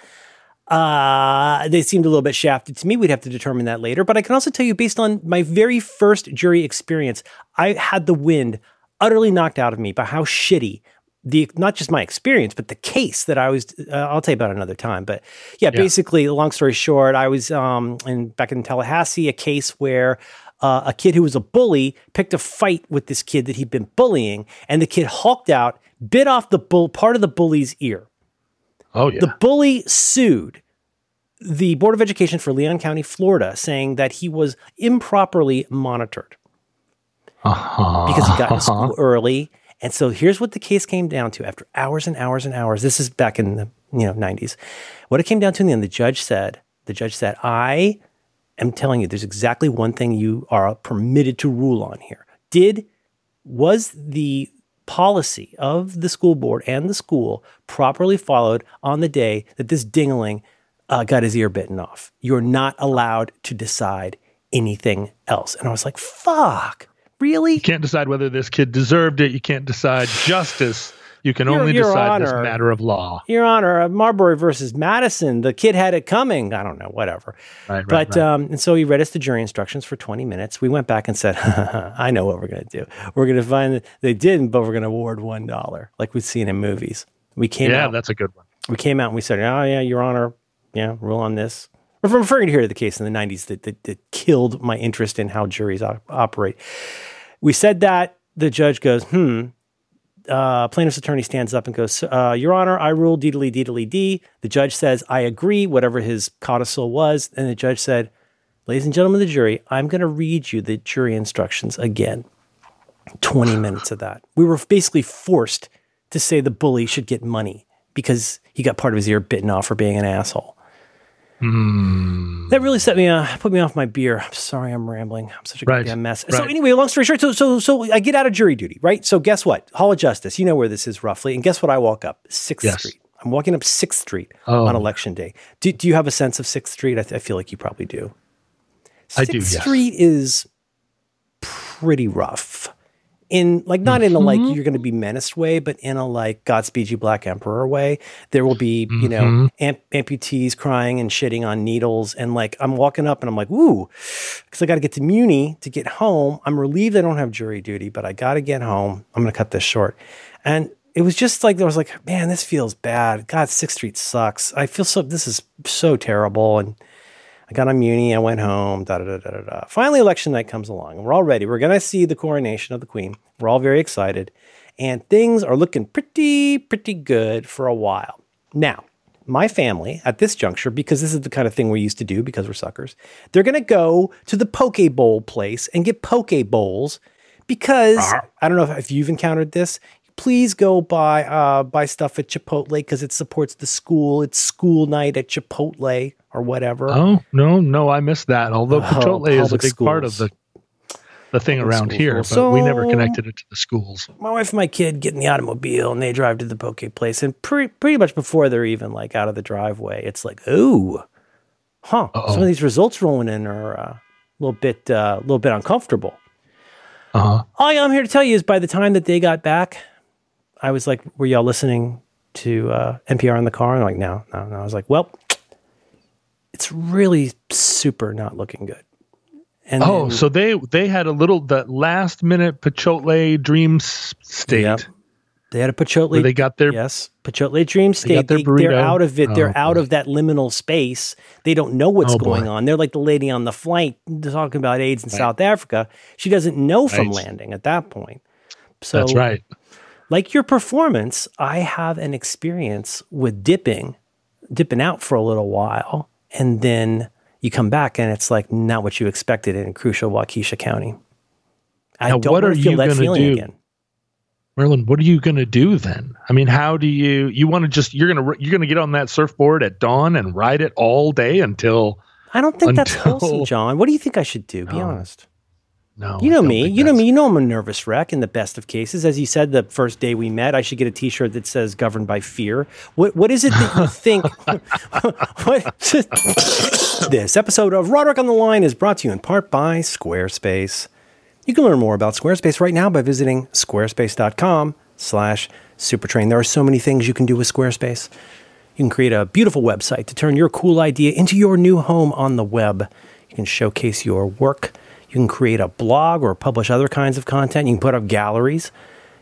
uh, they seemed a little bit shafted to me. We'd have to determine that later. But I can also tell you, based on my very first jury experience, I had the wind utterly knocked out of me by how shitty the not just my experience, but the case that I was. Uh, I'll tell you about another time. But yeah, Yeah. basically, long story short, I was um, in back in Tallahassee, a case where uh, a kid who was a bully picked a fight with this kid that he'd been bullying, and the kid hulked out, bit off the bull part of the bully's ear. Oh yeah. The bully sued the Board of Education for Leon County, Florida, saying that he was improperly monitored uh-huh. because he got to school early And so here's what the case came down to after hours and hours and hours. This is back in the you know 90s. What it came down to in the end, the judge said, the judge said, I am telling you, there's exactly one thing you are permitted to rule on here. Did was the policy of the school board and the school properly followed on the day that this dingaling uh, got his ear bitten off? You're not allowed to decide anything else. And I was like, fuck, really? You can't decide whether this kid deserved it. You can't decide justice. You can Your- only Your decide this Honor. matter of law. Your Honor, uh, Marbury versus Madison, the kid had it coming. I don't know, whatever. Right, right, But right. um, and so he read us the jury instructions for 20 minutes. We went back and said, "I know what we're going to do. We're going to find that they didn't, but we're going to award one dollar, like we've seen in movies." We came yeah, out. that's a good one. We came out and we said, "Oh yeah, Your Honor, yeah, rule on this." We're referring to here to the case in the 90s that, that, that killed my interest in how juries op- operate. We said that. The judge goes, "Hmm." uh, plaintiff's attorney stands up and goes, uh, Your Honor, I rule deedly deedly d. The judge says, I agree, whatever his codicil was. And the judge said, Ladies and gentlemen of the jury, I'm going to read you the jury instructions again. 20 minutes of that. We were basically forced to say the bully should get money because he got part of his ear bitten off for being an asshole. That really set me, uh, put me off my beer. I'm sorry, I'm rambling. I'm such a Right, goddamn mess. So anyway, long story short, so so so I get out of jury duty, right? So guess what? Hall of Justice. You know where this is roughly, and guess what? I walk up Sixth Yes. Street. I'm walking up Sixth Street Oh. on election day. Do, do you have a sense of Sixth Street? I, th- I feel like you probably do. I do, Sixth yes. Street is pretty rough. In like not in a like Mm-hmm. you're going to be menaced way, but in a like Godspeed You Black Emperor way. There will be you Mm-hmm. know amp- amputees crying and shitting on needles, and like I'm walking up and I'm like, ooh, because I got to get to Muni to get home. I'm relieved I don't have jury duty, but I got to get home. I'm going to cut this short, and it was just like I was like, man, this feels bad. God, Sixth Street sucks. I feel so. This is so terrible, and I got on Muni. I went home. Da da da da da. Finally, election night comes along. We're all ready. We're gonna see the coronation of the Queen. We're all very excited, and things are looking pretty pretty good for a while. Now, my family at this juncture, because this is the kind of thing we used to do because we're suckers, they're gonna go to the Poke Bowl place and get Poke Bowls because uh-huh. I don't know if, if you've encountered this. Please go buy uh, buy stuff at Chipotle because it supports the school. It's school night at Chipotle or whatever. Oh no, no, I missed that. Although Oh, Chipotle is a public big part of the the thing around schools. here, but So- we never connected it to the schools. my wife and my kid get in the automobile and they drive to the poke place and pre- pretty much before they're even like out of the driveway it's like oh huh some of these results rolling in are uh, a little bit a little bit uncomfortable Uh huh. all i'm here to tell you is by the time that they got back i was like were y'all listening to uh, npr in the car and they're like no no no i was like well it's really super not looking good and Oh, then- so they they had a little that last minute Chipotle dream state Yep. they had a Pachotle they got their Yes, Pachotle Dream State. got their They, they're out of it. They're Oh, out boy. of that liminal space. They don't know what's Oh, boy. going on. They're like the lady on the flight talking about AIDS in South Africa. She doesn't know from Right. landing at that point. So, That's right. Like your performance, I have an experience with dipping, dipping out for a little while, and then you come back and it's like not what you expected in crucial Waukesha County. I Now, don't what want are to feel that feeling do? again. Merlin, what are you going to do then? I mean, how do you you want to just you're going to you're going to get on that surfboard at dawn and ride it all day until I don't think that's Until- wholesome, John. What do you think I should do? Be No. honest. No. You know me. You know me. You know I'm a nervous wreck in the best of cases. As you said the first day we met, I should get a T-shirt that says "Governed by Fear." What What is it that you think? what? this episode of Roderick on the Line is brought to you in part by Squarespace. You can learn more about Squarespace right now by visiting squarespace.com/slash supertrain. There are so many things you can do with Squarespace. You can create a beautiful website to turn your cool idea into your new home on the web. You can showcase your work. You can create a blog or publish other kinds of content. You can put up galleries.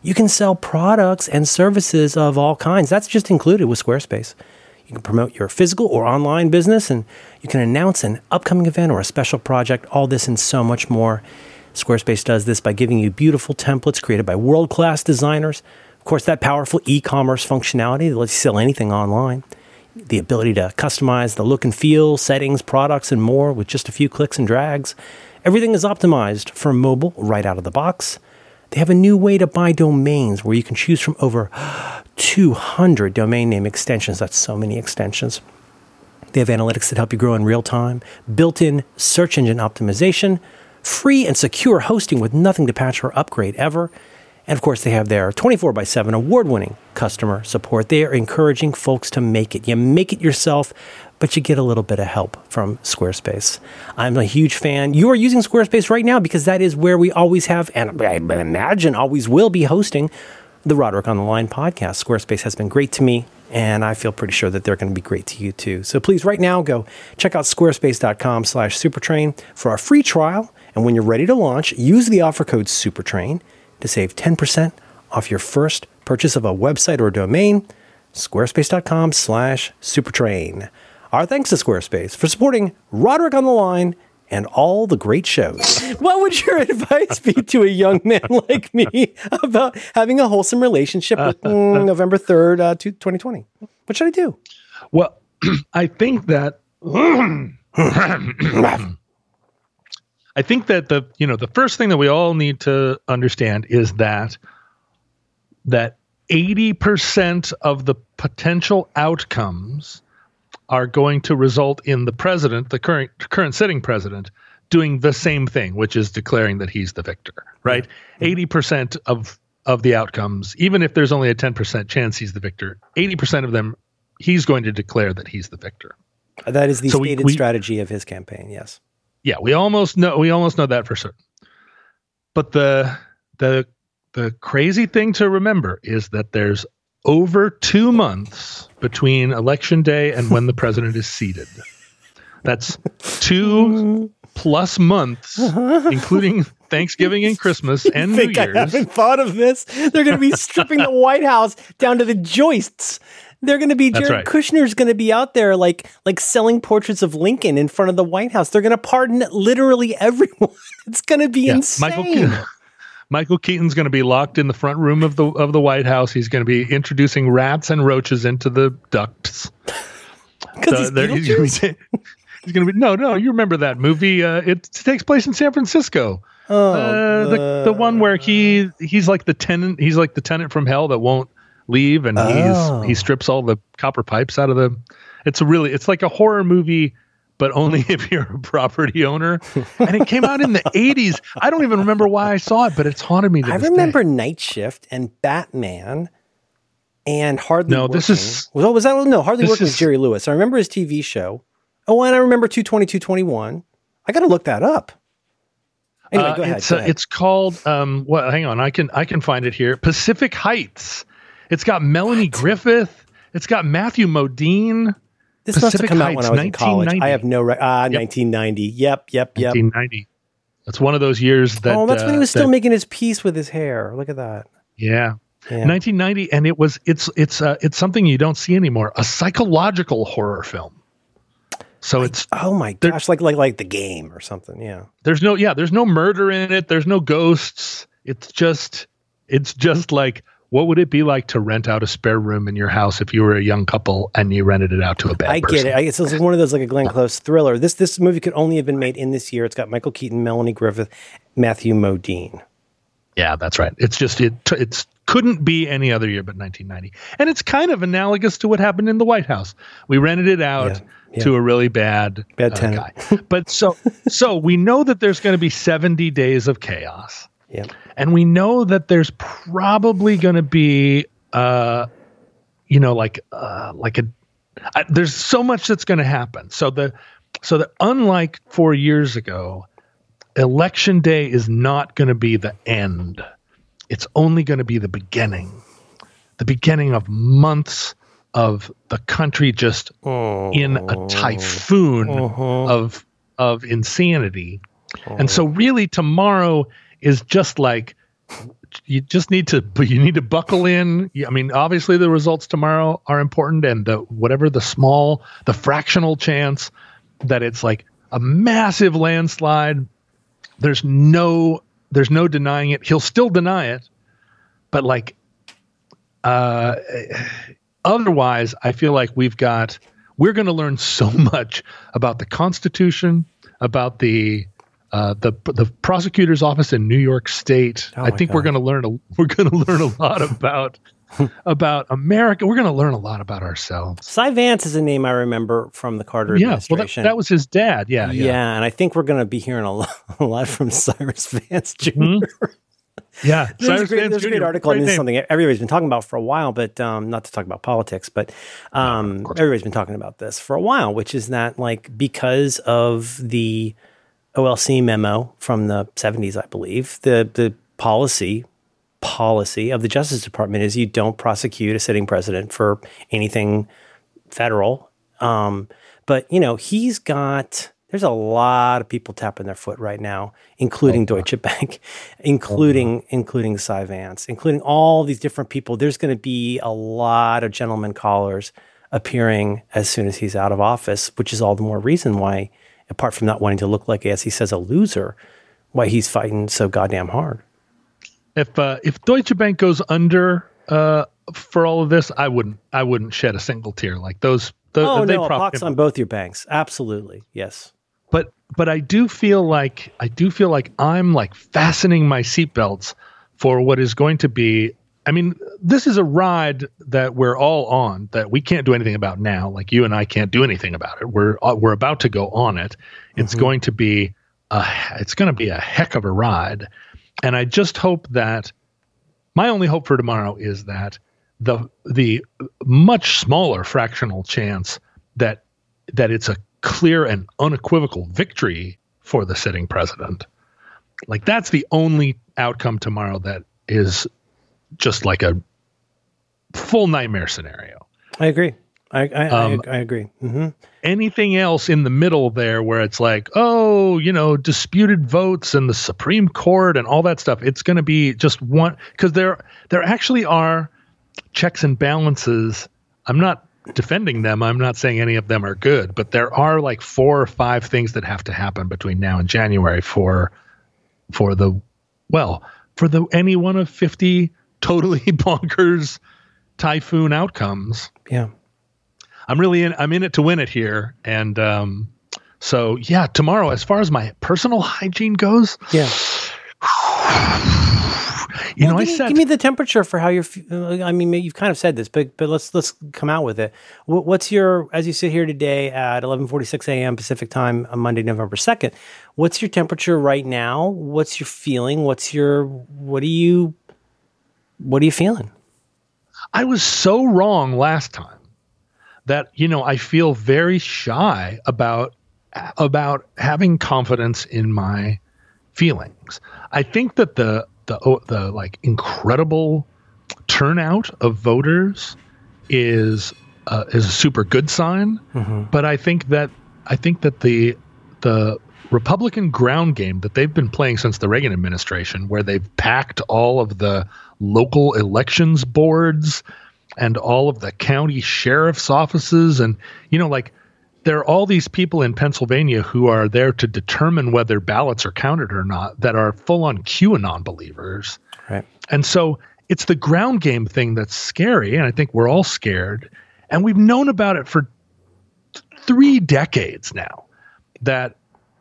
You can sell products and services of all kinds. That's just included with Squarespace. You can promote your physical or online business, and you can announce an upcoming event or a special project, all this and so much more. Squarespace does this by giving you beautiful templates created by world class designers. Of course, that powerful e commerce functionality that lets you sell anything online. The ability to customize the look and feel, settings, products, and more with just a few clicks and drags. Everything is optimized for mobile right out of the box. They have a new way to buy domains where you can choose from over 200 domain name extensions. That's so many extensions. They have analytics that help you grow in real time, built in search engine optimization, free and secure hosting with nothing to patch or upgrade ever. And of course, they have their 24 by 7 award winning customer support. They are encouraging folks to make it. You make it yourself, but you get a little bit of help from Squarespace. I'm a huge fan. You are using Squarespace right now because that is where we always have, and I imagine always will be hosting the Roderick on the Line podcast. Squarespace has been great to me, and I feel pretty sure that they're going to be great to you too. So please, right now, go check out squarespace.com slash supertrain for our free trial. And when you're ready to launch, use the offer code supertrain to save 10% off your first purchase of a website or domain. Squarespace.com slash supertrain. Our thanks to Squarespace for supporting Roderick on the Line and all the great shows. What would your advice be to a young man like me about having a wholesome relationship with mm, November 3rd, uh, 2020? What should I do? Well, I think that I think that the you know the first thing that we all need to understand is that that 80% of the potential outcomes are going to result in the president, the current current sitting president, doing the same thing, which is declaring that he's the victor, right? Mm-hmm. Eighty percent of of the outcomes, even if there's only a ten percent chance he's the victor, eighty percent of them, he's going to declare that he's the victor. That is the so stated we, we, strategy of his campaign. Yes. Yeah, we almost know we almost know that for certain. But the the the crazy thing to remember is that there's over two months between election day and when the president is seated. That's two plus months, including Thanksgiving and Christmas and New Year's. I haven't thought of this. They're going to be stripping the White House down to the joists. They're going to be Jared right. Kushner's going to be out there like like selling portraits of Lincoln in front of the White House. They're going to pardon literally everyone. It's going to be yeah. insane. Michael, Michael Keaton's going to be locked in the front room of the of the White House. He's going to be introducing rats and roaches into the ducts. Because so he's, he's, he's going to be no, no. You remember that movie? Uh, it takes place in San Francisco. Oh, uh, the the one where he he's like the tenant. He's like the tenant from hell that won't leave, and oh. he's he strips all the copper pipes out of the. It's a really it's like a horror movie but only if you're a property owner. And it came out in the 80s. I don't even remember why I saw it, but it's haunted me. I remember day. Night Shift and Batman and Hardly No, Working. this is. Well, was that? No, Hardly Working is, was Jerry Lewis. I remember his TV show. Oh, and I remember 22221. I got to look that up. Anyway, uh, go ahead. It's, go uh, it's called, um, what, hang on. I can, I can find it here. Pacific Heights. It's got Melanie what? Griffith. It's got Matthew Modine. This Pacific must have come Heights, out when I was in college. I have no re- ah yep. 1990. Yep, yep, yep. 1990. That's one of those years that. Oh, that's uh, when he was still that, making his peace with his hair. Look at that. Yeah. yeah. 1990, and it was it's it's uh, it's something you don't see anymore. A psychological horror film. So like, it's oh my gosh, like like like the game or something. Yeah. There's no yeah, there's no murder in it. There's no ghosts. It's just it's just like what would it be like to rent out a spare room in your house if you were a young couple and you rented it out to a bad I person? get it. I, it's one of those like a Glenn Close thriller. This this movie could only have been made in this year. It's got Michael Keaton, Melanie Griffith, Matthew Modine. Yeah, that's right. It's just it it's couldn't be any other year but 1990. And it's kind of analogous to what happened in the White House. We rented it out yeah, yeah. to a really bad bad uh, guy. but so so we know that there's going to be 70 days of chaos. Yeah. And we know that there's probably going to be, uh, you know, like, uh, like a, I, there's so much that's going to happen. So the, so that unlike four years ago, election day is not going to be the end. It's only going to be the beginning, the beginning of months of the country just oh. in a typhoon uh-huh. of of insanity. And so really tomorrow is just like you just need to you need to buckle in. I mean obviously the results tomorrow are important and the whatever the small the fractional chance that it's like a massive landslide there's no there's no denying it. He'll still deny it but like uh otherwise i feel like we've got we're going to learn so much about the constitution about the uh, the the prosecutor's office in New York State. Oh I think we're going to learn a we're going to learn a lot about about America. We're going to learn a lot about ourselves. Cy Vance is a name I remember from the Carter Yeah, well, that, administration. that was his dad. Yeah, yeah, yeah, and I think we're going to be hearing a lot, a lot from Cyrus Vance Jr. Mhm. yeah. There's, a Cyrus great, Vance there's a great Jr., article, and great this is name. something everybody's been talking about for a while, but um, not to talk about politics, but um, everybody's been talking about this for a while, which is that like because of the OLC memo from the 70s, I believe, the the policy policy of the Justice Department is you don't prosecute a sitting president for anything federal. Um, but you know, he's got there's a lot of people tapping their foot right now, including Deutsche Bank, including including Cy Vance, including all these different people. There's going to be a lot of gentleman callers appearing as soon as he's out of office, which is all the more reason why, apart from not wanting to look like, as he says, a loser, why he's fighting so goddamn hard. If uh, if Deutsche Bank goes under uh, for all of this, I wouldn't I wouldn't shed a single tear. Like those. those Oh they no, pox on both your banks. Absolutely, yes. but but I do feel like I do feel like I'm like fastening my seatbelts for what is going to be. I mean, this is a ride that we're all on that we can't do anything about now. Like you and I can't do anything about it. We're uh, we're about to go on it. It's going to be a it's going to be a heck of a ride, and I just hope that my only hope for tomorrow is that the the much smaller fractional chance that that it's a clear and unequivocal victory for the sitting president. Like that's the only outcome tomorrow that is just like a full nightmare scenario. I agree. I I, Um, I, I agree. hmm Anything else in the middle there where it's like, oh, you know, disputed votes and the Supreme Court and all that stuff, it's going to be just one because there there actually are checks and balances. I'm not defending them. I'm not saying any of them are good, but there are like four or five things that have to happen between now and January for for the well, for the any one of 50 totally bonkers typhoon outcomes. Yeah. I'm really in I'm in it to win it here and um so yeah, tomorrow as far as my personal hygiene goes, Yeah. you Well, know, I give me, said give me the temperature for how you're. uh, I mean, you've kind of said this, but but let's let's come out with it. Wh- What's your as you sit here today at 11:46 a.m. Pacific time on Monday, November 2nd? What's your temperature right now? What's your feeling? What's your what are you what are you feeling? I was so wrong last time that you know I feel very shy about about having confidence in my feelings. I think that the the oh, the like incredible turnout of voters is uh, is a super good sign, but I think that I think that the the Republican ground game that they've been playing since the Reagan administration, where they've packed all of the local elections boards and all of the county sheriff's offices, and you know, like there are all these people in Pennsylvania who are there to determine whether ballots are counted or not that are full on QAnon believers. Right. And so it's the ground game thing that's scary. And I think we're all scared. And we've known about it for th- three decades now that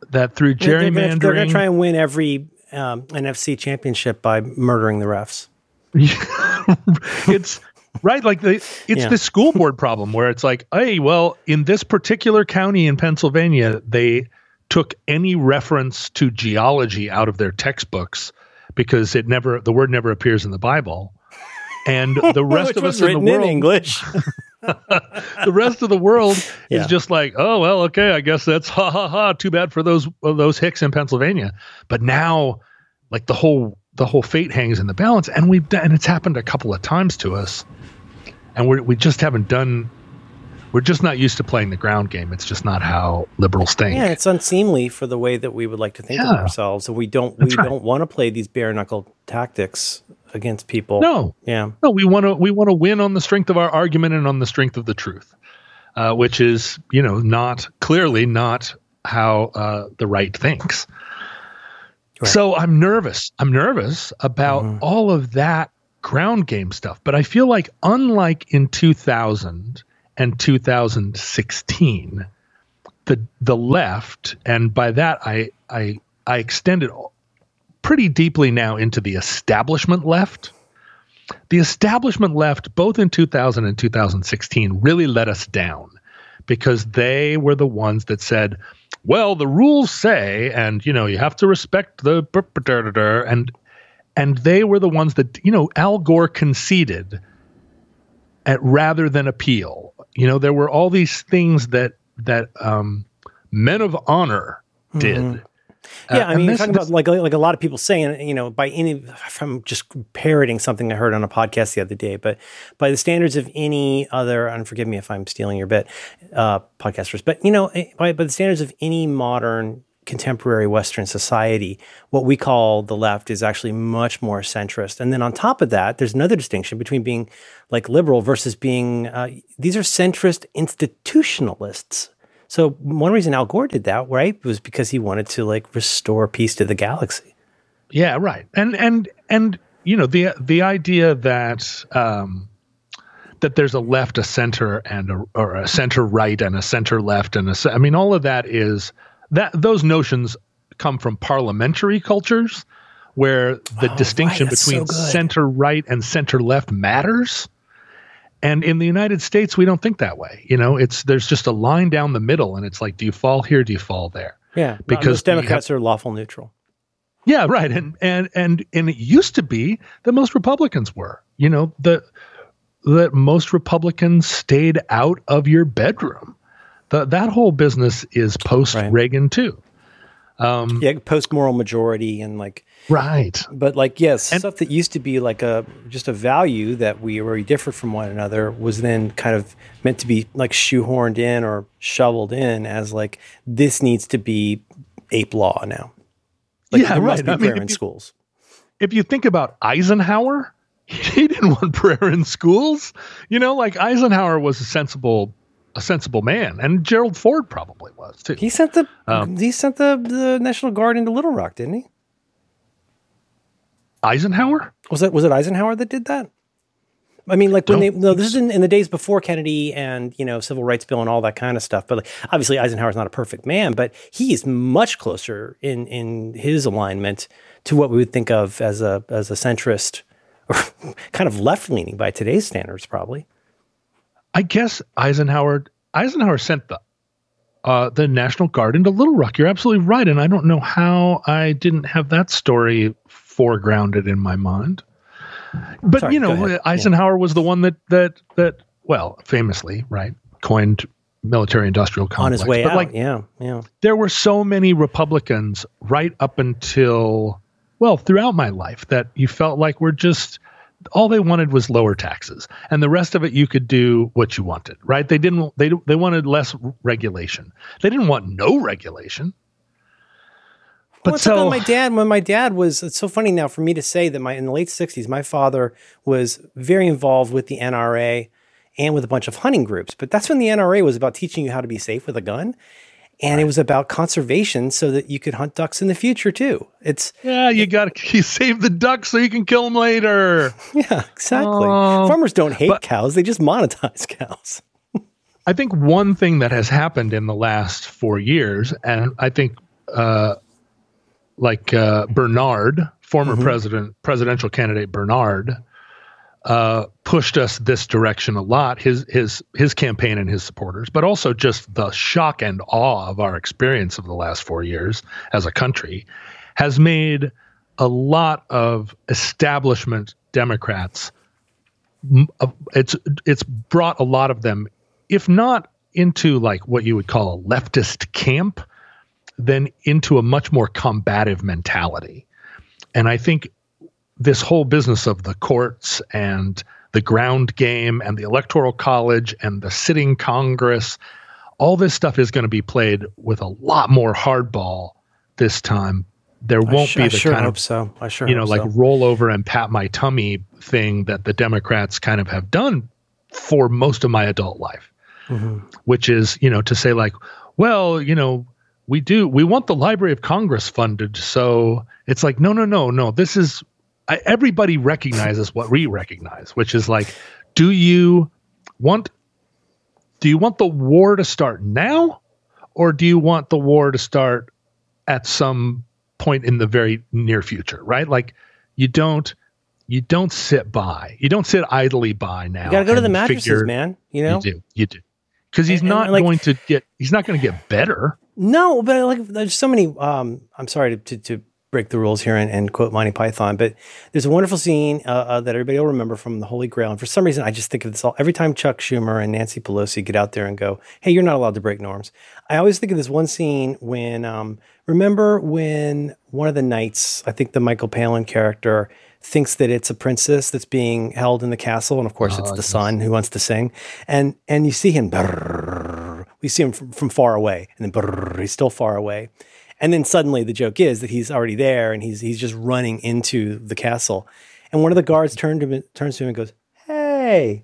that through They're- They're going to try and win every um, NFC championship by murdering the refs. it's right like the it's Yeah. the school board problem where it's like hey well in this particular county in pennsylvania they took any reference to geology out of their textbooks because it never the word never appears in the bible and the rest of us in the written in world English. the rest of the world Yeah. is just like, oh well, okay, I guess that's ha ha ha. Too bad for those those hicks in Pennsylvania. But now, like the whole the whole fate hangs in the balance, and we've done, and it's happened a couple of times to us, and we're, we just haven't done. We're just not used to playing the ground game. It's just not how liberals think. Yeah, it's unseemly for the way that we would like to think of ourselves. And we don't we right. don't want to play these bare knuckle tactics against people. No, Yeah. no, we want to we want to win on the strength of our argument and on the strength of the truth, uh, which is you know not clearly not how uh, the right thinks. Right. So I'm nervous. I'm nervous about Mhm. all of that ground game stuff. But I feel like unlike in 2000 and 2016, the the left, and by that I I I extend it pretty deeply now into the establishment left. The establishment left, both in 2000 and 2016, really let us down because they were the ones that said, well, the rules say, and you know, you have to respect the and and they were the ones that you know Al Gore conceded at rather than appeal. You know, there were all these things that that um, men of honor did. Mm-hmm. Yeah, uh, I mean, you're talking about like like a lot of people saying, you know, by any from just parroting something I heard on a podcast the other day, but by the standards of any other, and forgive me if I'm stealing your bit, uh, podcasters, but you know, eh, by, by the standards of any modern contemporary Western society, what we call the left is actually much more centrist. And then on top of that, there's another distinction between being like liberal versus being, uh, these are centrist institutionalists. So one reason Al Gore did that, right, was because he wanted to like restore peace to the galaxy. Yeah, right. And and and you know the the idea that um, that there's a left, a center, and a or a center right, and a center left, and a I mean all of that is that those notions come from parliamentary cultures where the oh, distinction right, between so center right and center left matters. And in the United States, we don't think that way. You know, it's there's just a line down the middle, and it's like, do you fall here? Do you fall there? Yeah, because Democrats have, are lawful neutral. Yeah, right. And and and and it used to be that most Republicans were. You know, the that most Republicans stayed out of your bedroom. The, that whole business is post Reagan right. too. Um, yeah, post moral majority and like right. But like yes, and, stuff that used to be like a just a value that we were different from one another was then kind of meant to be like shoehorned in or shoveled in as like this needs to be ape law now. Like, yeah, right. I mean, in you, schools. If you think about Eisenhower, he didn't want prayer in schools. You know, like Eisenhower was a sensible a sensible man, and Gerald Ford probably was too. He sent the um, he sent the, the National Guard into Little Rock, didn't he? Eisenhower was it was it Eisenhower that did that? I mean, like when they no, this is in, in, the days before Kennedy and you know civil rights bill and all that kind of stuff. But like, obviously Eisenhower's not a perfect man, but he is much closer in in his alignment to what we would think of as a as a centrist or kind of left leaning by today's standards, probably. I guess Eisenhower Eisenhower sent the uh, the National Guard into Little Rock. You're absolutely right, and I don't know how I didn't have that story foregrounded in my mind. But Sorry, you know, Eisenhower yeah. was the one that that that well, famously, right, coined military industrial complex. On his way but out, like, yeah, yeah. There were so many Republicans right up until well, throughout my life that you felt like we're just all they wanted was lower taxes and the rest of it you could do what you wanted right? They didn't they they wanted less regulation. They didn't want no regulation. But well, so my dad when my dad was it's so funny now for me to say that my in the late 60s my father was very involved with the NRA and with a bunch of hunting groups but that's when the NRA was about teaching you how to be safe with a gun and it was about conservation so that you could hunt ducks in the future too. It's yeah, you got to save the ducks so you can kill them later. Yeah, exactly. Uh, Farmers don't hate but, cows; they just monetize cows. I think one thing that has happened in the last four years, and I think, uh, like uh, Bernard, former mm-hmm. president, presidential candidate Bernard, uh, pushed us this direction a lot. His his his campaign and his supporters, but also just the shock and awe of our experience of the last four years as a country, has made a lot of establishment Democrats. Uh, it's it's brought a lot of them, if not into like what you would call a leftist camp, then into a much more combative mentality. And I think this whole business of the courts and the ground game and the electoral college and the sitting congress all this stuff is going to be played with a lot more hardball this time there won't sh- be the sure kind of so i sure you know like so. roll over and pat my tummy thing that the democrats kind of have done for most of my adult life mm-hmm. which is you know to say like well you know we do we want the library of congress funded so it's like no no no no this is I, everybody recognizes what we recognize, which is like, do you want do you want the war to start now, or do you want the war to start at some point in the very near future, right? Like you don't you don't sit by. You don't sit idly by now. You gotta go to the mattresses, figure- man. You know, You do. You do. Because he's And- and, not like- going to get. He's not going to get better. No, but like there's so many. Um, I'm sorry to, to, to break the rules here and, and quote Monty Python, but there's a wonderful scene uh, uh, that everybody will remember from the Holy Grail. And for some reason, I just think of this all every time Chuck Schumer and Nancy Pelosi get out there and go, "Hey, you're not allowed to break norms." I always think of this one scene when um, remember when one of the knights, I think the Michael Palin character. Thinks that it's a princess that's being held in the castle, and of course it's the son who wants to sing, and and you see him brrrr. we see him from, from far away and then brrrr, he's still far away and then suddenly the joke is that he's already there and he's he's just running into the castle and one of the guards turned to him, turns to him and goes hey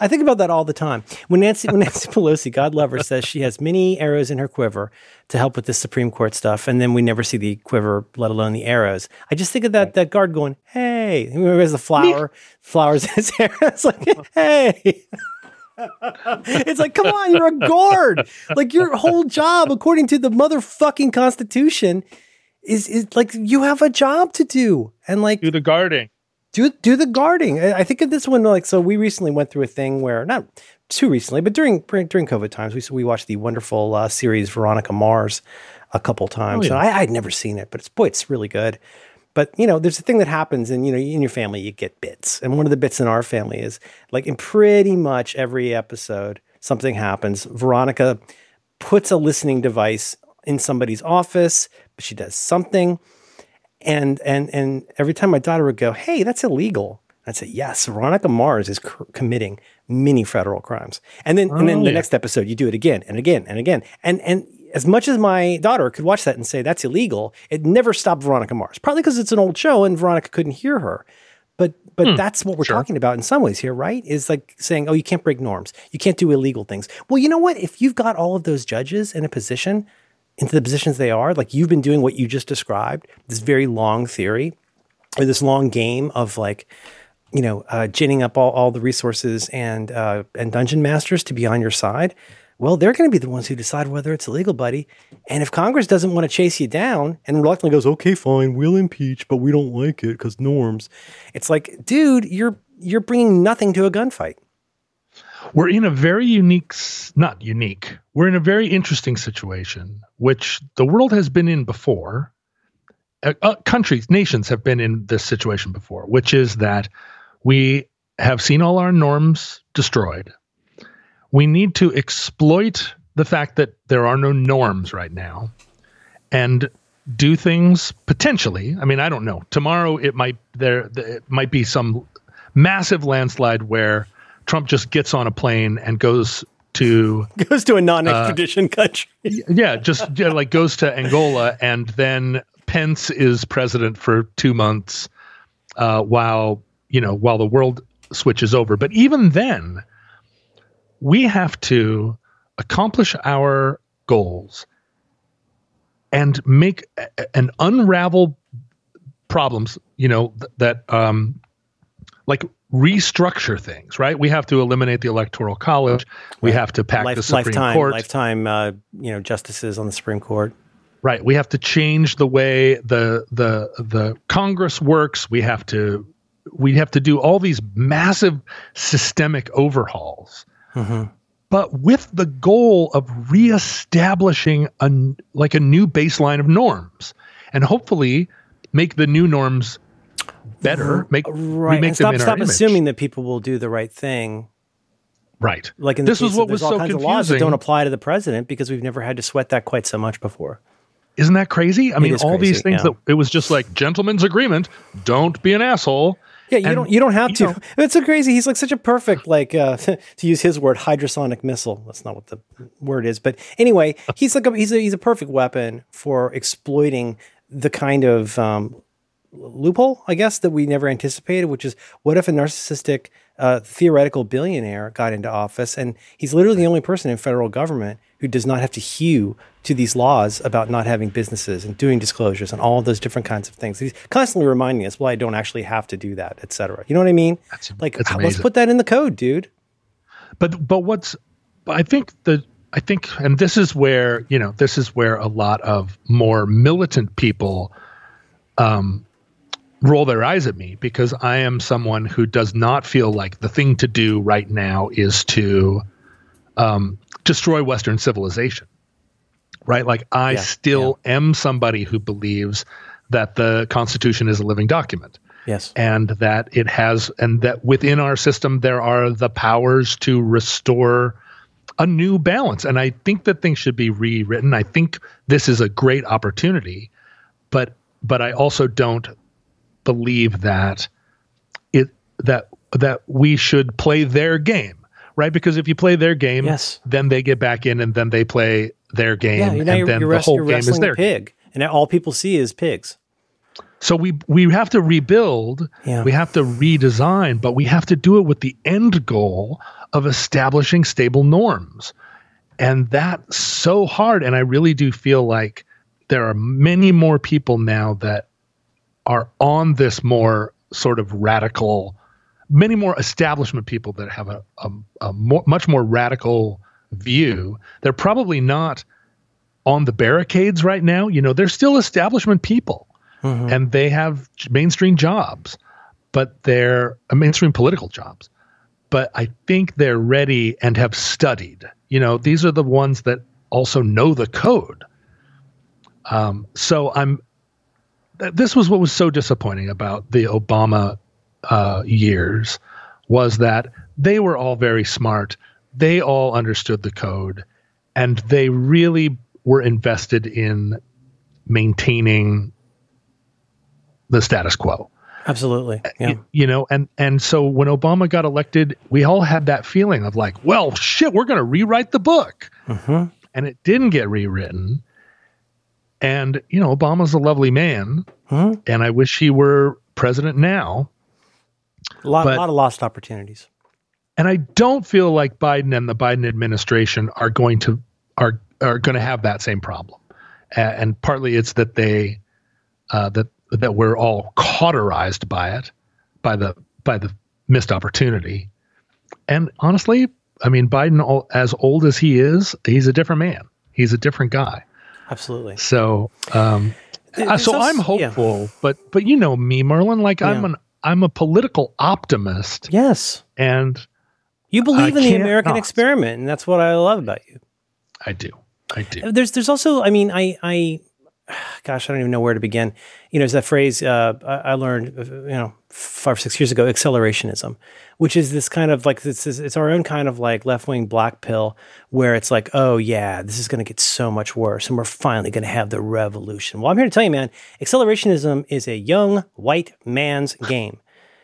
I think about that all the time. When Nancy, when Nancy Pelosi, God love her, says she has many arrows in her quiver to help with this Supreme Court stuff, and then we never see the quiver, let alone the arrows. I just think of that that guard going, "Hey," he has the flower, flowers in his hair. It's like, "Hey." it's like, come on, you're a guard. Like your whole job, according to the motherfucking Constitution, is is like you have a job to do, and like Do the guarding. do do the guarding. I I think of this one like so. We recently went through a thing where not too recently, but during during COVID times, we we watched the wonderful uh, series Veronica Mars a couple times, Oh, yeah. and I, I'd never seen it, but it's boy, it's really good. But you know, there's a thing that happens, and you know, in your family, you get bits, and one of the bits in our family is like in pretty much every episode, something happens. Veronica puts a listening device in somebody's office, but she does something and and and every time my daughter would go, "Hey, that's illegal," I'd say, "Yes, Veronica Mars is c- committing many federal crimes." And then and then Oh, the next episode, you do it again and again and again. And and as much as my daughter could watch that and say that's illegal, it never stopped Veronica Mars. Probably because it's an old show and Veronica couldn't hear her. But but that's what we're sure. talking about in some ways here, right? Is like saying, "Oh, you can't break norms. You can't do illegal things." Well, you know what? If you've got all of those judges in a position into the positions they are, like you've been doing what you just described, this very long theory or this long game of like, you know, uh, ginning up all, all the resources and uh, and dungeon masters to be on your side. Well, they're going to be the ones who decide whether it's illegal, buddy. And if Congress doesn't want to chase you down and reluctantly goes, "Okay, fine, we'll impeach, but we don't like it because norms," it's like, dude, you're you're bringing nothing to a gunfight. we're in a very unique not unique we're in a very interesting situation which the world has been in before uh, uh, countries nations have been in this situation before which is that we have seen all our norms destroyed we need to exploit the fact that there are no norms right now and do things potentially. I mean i don't know. Tomorrow it might there it might be some massive landslide where trump just gets on a plane and goes to Goes to a non-extradition country. yeah just yeah, like goes to angola and then pence is president for two months uh, while you know while the world switches over. But even then we have to accomplish our goals and make and unravel problems you know th- that um like restructure things right? We have to eliminate the electoral college. We have to pack the supreme lifetime, court. lifetime, uh, you know, justices on the Supreme Court. right. We have to change the way the the the congress works. We have to we have to do all these massive systemic overhauls but with the goal of reestablishing a like a new baseline of norms and hopefully make the new norms better make Right. make stop stop assuming that people will do the right thing. right Like in this was case what was all so kinds of laws that confusing don't apply to the president because we've never had to sweat that quite so much before. Isn't that crazy? I mean, all crazy, these things yeah. that it was just like gentlemen's agreement. Don't be an asshole. Yeah, you And, don't you don't have you to. know- it's so crazy. He's like such a perfect like uh, to use his word hydrosonic missile. That's not what the word is, but anyway, he's like a, he's a, he's a perfect weapon for exploiting the kind of um, loophole, I guess, that we never anticipated, which is what if a narcissistic uh, theoretical billionaire got into office and he's literally the only person in federal government who does not have to hew to these laws about not having businesses and doing disclosures and all those different kinds of things. He's constantly reminding us, well, I don't actually have to do that, et cetera. You know what I mean? That's- like, that's let's put that in the code, dude. But but what's I think the I think, and this is where you know, this is where a lot of more militant people um, roll their eyes at me because I am someone who does not feel like the thing to do right now is to um, destroy Western civilization. Right? Like, I Yeah, still am somebody who believes that the Constitution is a living document Yes. and that it has and that within our system there are the powers to restore a new balance and i think that things should be rewritten i think this is a great opportunity but but i also don't believe that it that that we should play their game right because if you play their game Yes. then they get back in and then they play their game Yeah, you know, and you're, then you're, the whole game is their pig, and all people see is pigs. so we we have to rebuild, Yeah. we have to redesign, but we have to do it with the end goal of establishing stable norms. And that's so hard and I really do feel like there are many more people now that are on this more sort of radical many more establishment people that have a, a, a more, much more radical view. They're probably not on the barricades right now. You know, they're still establishment people Mm-hmm. and they have mainstream jobs, but they're uh, mainstream political jobs. But I think they're ready and have studied. You know, these are the ones that also know the code. Um, so I'm. Th- This was what was so disappointing about the Obama uh, years was that they were all very smart. They all understood the code, and they really were invested in maintaining the status quo. Absolutely. Yeah. You know, and and so when Obama got elected, we all had that feeling of like, well, shit, we're going to rewrite the book, Mhm. and it didn't get rewritten. And you know, Obama's a lovely man, Mhm. and I wish he were president now. A lot, But- lot of lost opportunities. And I don't feel like Biden and the Biden administration are going to are are going to have that same problem. A- and partly it's that they uh, that that we're all cauterized by it, by the by the missed opportunity. And honestly, I mean, Biden, as old as he is, he's a different man. He's a different guy. Absolutely. So, um, uh, so I'm yeah. hopeful, but but you know me, Merlin. Like I'm an I'm a political optimist, Yes. and You believe in the American not. experiment, and that's what I love about you. I do, I do. There's there's also I mean I I gosh I don't even know where to begin. You know, there's that phrase uh, I, I learned uh, you know five or six years ago accelerationism, which is this kind of like this is it's our own kind of like left wing black pill where it's like oh yeah this is going to get so much worse and we're finally going to have the revolution. Well, I'm here to tell you, man, accelerationism is a young white man's game.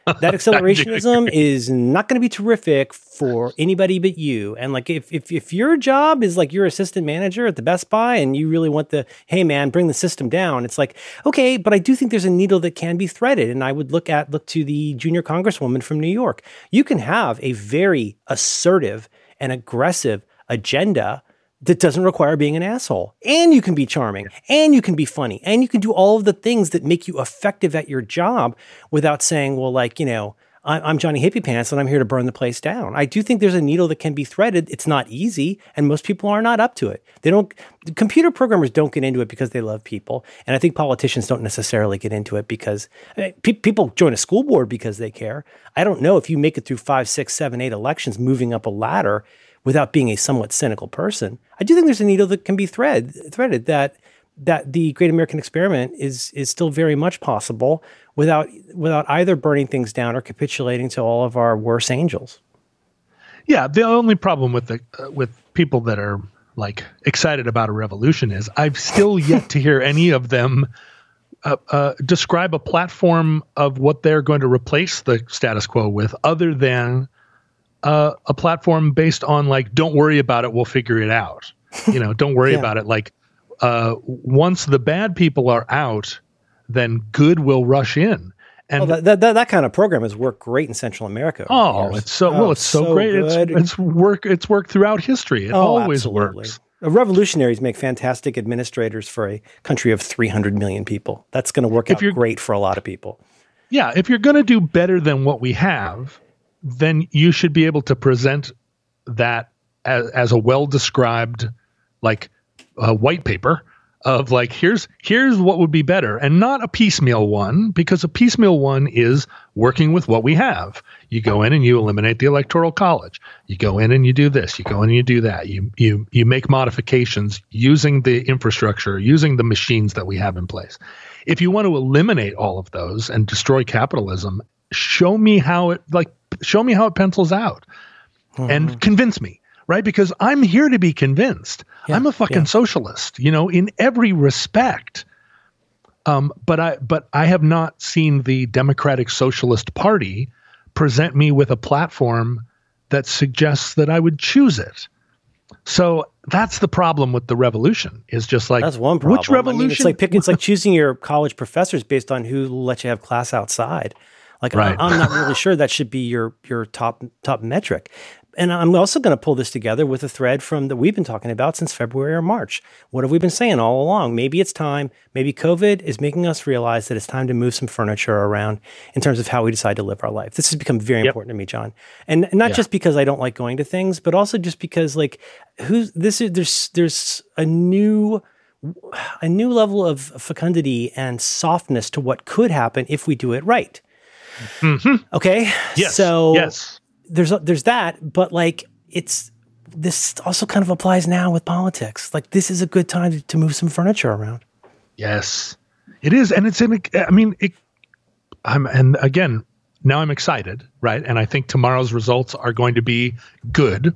That accelerationism is not going to be terrific for anybody but you. And like, if, if, if your job is like you're assistant manager at the Best Buy and you really want the, hey man, bring the system down. It's like, okay, but I do think there's a needle that can be threaded. And I would look at, look to the junior congresswoman from New York. You can have a very assertive and aggressive agenda that doesn't require being an asshole. And you can be charming and you can be funny and you can do all of the things that make you effective at your job without saying, well, like, you know, I'm Johnny Hippie Pants and I'm here to burn the place down. I do think there's a needle that can be threaded. It's not easy, and most people are not up to it. They don't, computer programmers don't get into it because they love people. And I think politicians don't necessarily get into it because I mean, pe- people join a school board because they care. I don't know if you make it through five, six, seven, eight elections moving up a ladder without being a somewhat cynical person. I do think there's a needle that can be thread threaded that that the great American experiment is is still very much possible without without either burning things down or capitulating to all of our worst angels. Yeah, the only problem with the uh, with people that are like excited about a revolution is I've still yet to hear any of them uh, uh, describe a platform of what they're going to replace the status quo with, other than uh, a platform based on like, "Don't worry about it, we'll figure it out." You know, don't worry Yeah. about it. Like, uh, once the bad people are out, then good will rush in. And Well, that, that, that, kind of program has worked great in Central America. Oh, years. it's so Oh, well. It's so, great. It's it's work. It's worked throughout history. It Oh, always absolutely. works. Uh, Revolutionaries make fantastic administrators for a country of 300 million people. That's going to work out you're- great for a lot of people. Yeah, if you're going to do better than what we have, then you should be able to present that as, as a well described like uh, white paper of like here's here's what would be better and not a piecemeal one because a piecemeal one is working with what we have. You go in and you eliminate the electoral college. You go in and you do this. You go in and you do that. You you you make modifications using the infrastructure using the machines that we have in place. If you want to eliminate all of those and destroy capitalism show me how it like show me how it pencils out mm-hmm. and convince me right? Because I'm here to be convinced. Yeah, I'm a fucking yeah. socialist, you know, in every respect. Um, but I but I have not seen the Democratic Socialist Party present me with a platform that suggests that I would choose it. So that's the problem with the revolution. Is just like that's one problem. Which revolution? I mean, it's like picking, it's like choosing your college professors based on who let you have class outside. Like right. I'm not really sure that should be your your top top metric and I'm also going to pull this together with a thread from that we've been talking about since February or March. What have we been saying all along? Maybe it's time. Maybe COVID is making us realize that it's time to move some furniture around in terms of how we decide to live our life. This has become very yep. important to me, John, and not yeah. just because I don't like going to things, but also just because like who's this is there's there's a new a new level of fecundity and softness to what could happen if we do it right. Mm-hmm. Okay. Yes. So yes there's there's that, but like it's this also kind of applies now with politics. Like this is a good time to, to move some furniture around. Yes, it is, and it's in. I mean, it. I'm and again now I'm excited, right? And I think tomorrow's results are going to be good,